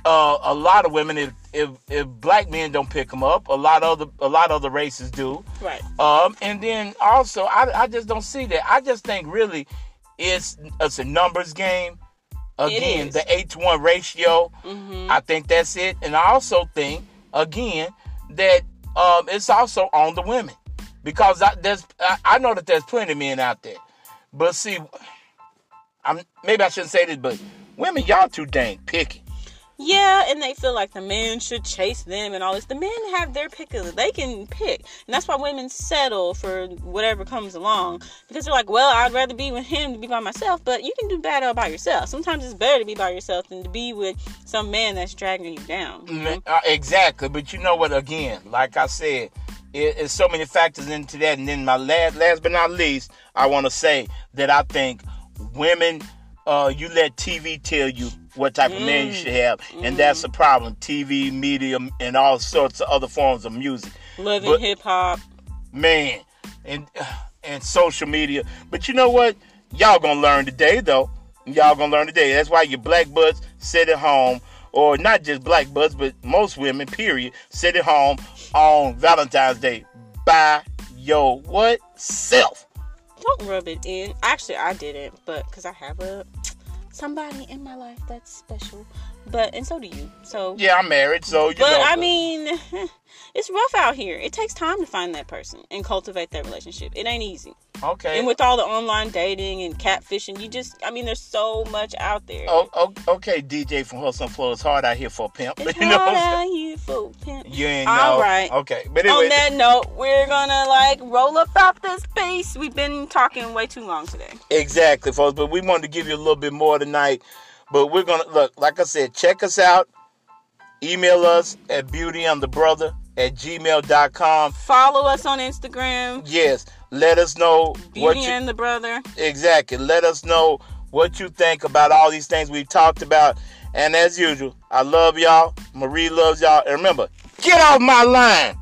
[SPEAKER 2] uh, a lot of women. If, if if black men don't pick them up, a lot of other a lot of other races do.
[SPEAKER 1] Right.
[SPEAKER 2] Um, and then also, I, I just don't see that. I just think really it's it's a numbers game. Again, the eight to one ratio.
[SPEAKER 1] hmm
[SPEAKER 2] I think that's it. And I also think again that um, it's also on the women because I, there's I, I know that there's plenty of men out there, but see, I'm maybe I shouldn't say this, but women y'all too dang picky.
[SPEAKER 1] Yeah, and they feel like the man should chase them and all this. The men have their pick of they can pick. And that's why women settle for whatever comes along. Because they're like, well, I'd rather be with him than be by myself. But you can do bad all by yourself. Sometimes it's better to be by yourself than to be with some man that's dragging you down. you know?
[SPEAKER 2] Uh, exactly, but you know what? Again, like I said, it, it's so many factors into that. And then my last, last but not least, I want to say that I think women, uh, you let TV tell you what type of man you
[SPEAKER 1] Mm.
[SPEAKER 2] should have, and that's a problem. TV, media, and all sorts of other forms of music,
[SPEAKER 1] Loving hip hop.
[SPEAKER 2] man, and and social media. But you know what? Y'all gonna learn today, though. Y'all gonna learn today. That's why your black butts sit at home or not just black butts, but most women, period, sit at home on Valentine's Day by your what self.
[SPEAKER 1] Don't rub it in. Actually, I didn't, but because I have a somebody in my life that's special. But and so do you. So
[SPEAKER 2] Yeah, I'm married, so you
[SPEAKER 1] But
[SPEAKER 2] know.
[SPEAKER 1] I mean, it's rough out here. It takes time to find that person and cultivate that relationship. It ain't easy.
[SPEAKER 2] okay.
[SPEAKER 1] And with all the online dating and catfishing, you just, I mean, there's so much out there.
[SPEAKER 2] Oh, oh, okay, DJ from and Flow. It's hard out here for a pimp.
[SPEAKER 1] it's
[SPEAKER 2] you know
[SPEAKER 1] hard out here for pimp.
[SPEAKER 2] You ain't
[SPEAKER 1] All
[SPEAKER 2] know.
[SPEAKER 1] right.
[SPEAKER 2] Okay, but anyway,
[SPEAKER 1] On that note, we're gonna like roll up out this piece. We've been talking way too long today.
[SPEAKER 2] Exactly, folks. But we wanted to give you a little bit more tonight. But we're gonna look, like I said, check us out. Email us at beautyandthebrother at gmail.com.
[SPEAKER 1] Follow us on Instagram,
[SPEAKER 2] Yes, let us know what
[SPEAKER 1] Beauty
[SPEAKER 2] you
[SPEAKER 1] and the Brother.
[SPEAKER 2] exactly. Let us know what you think about all these things we've talked about. And as usual, I love y'all. Marie loves y'all. And remember, get off my line.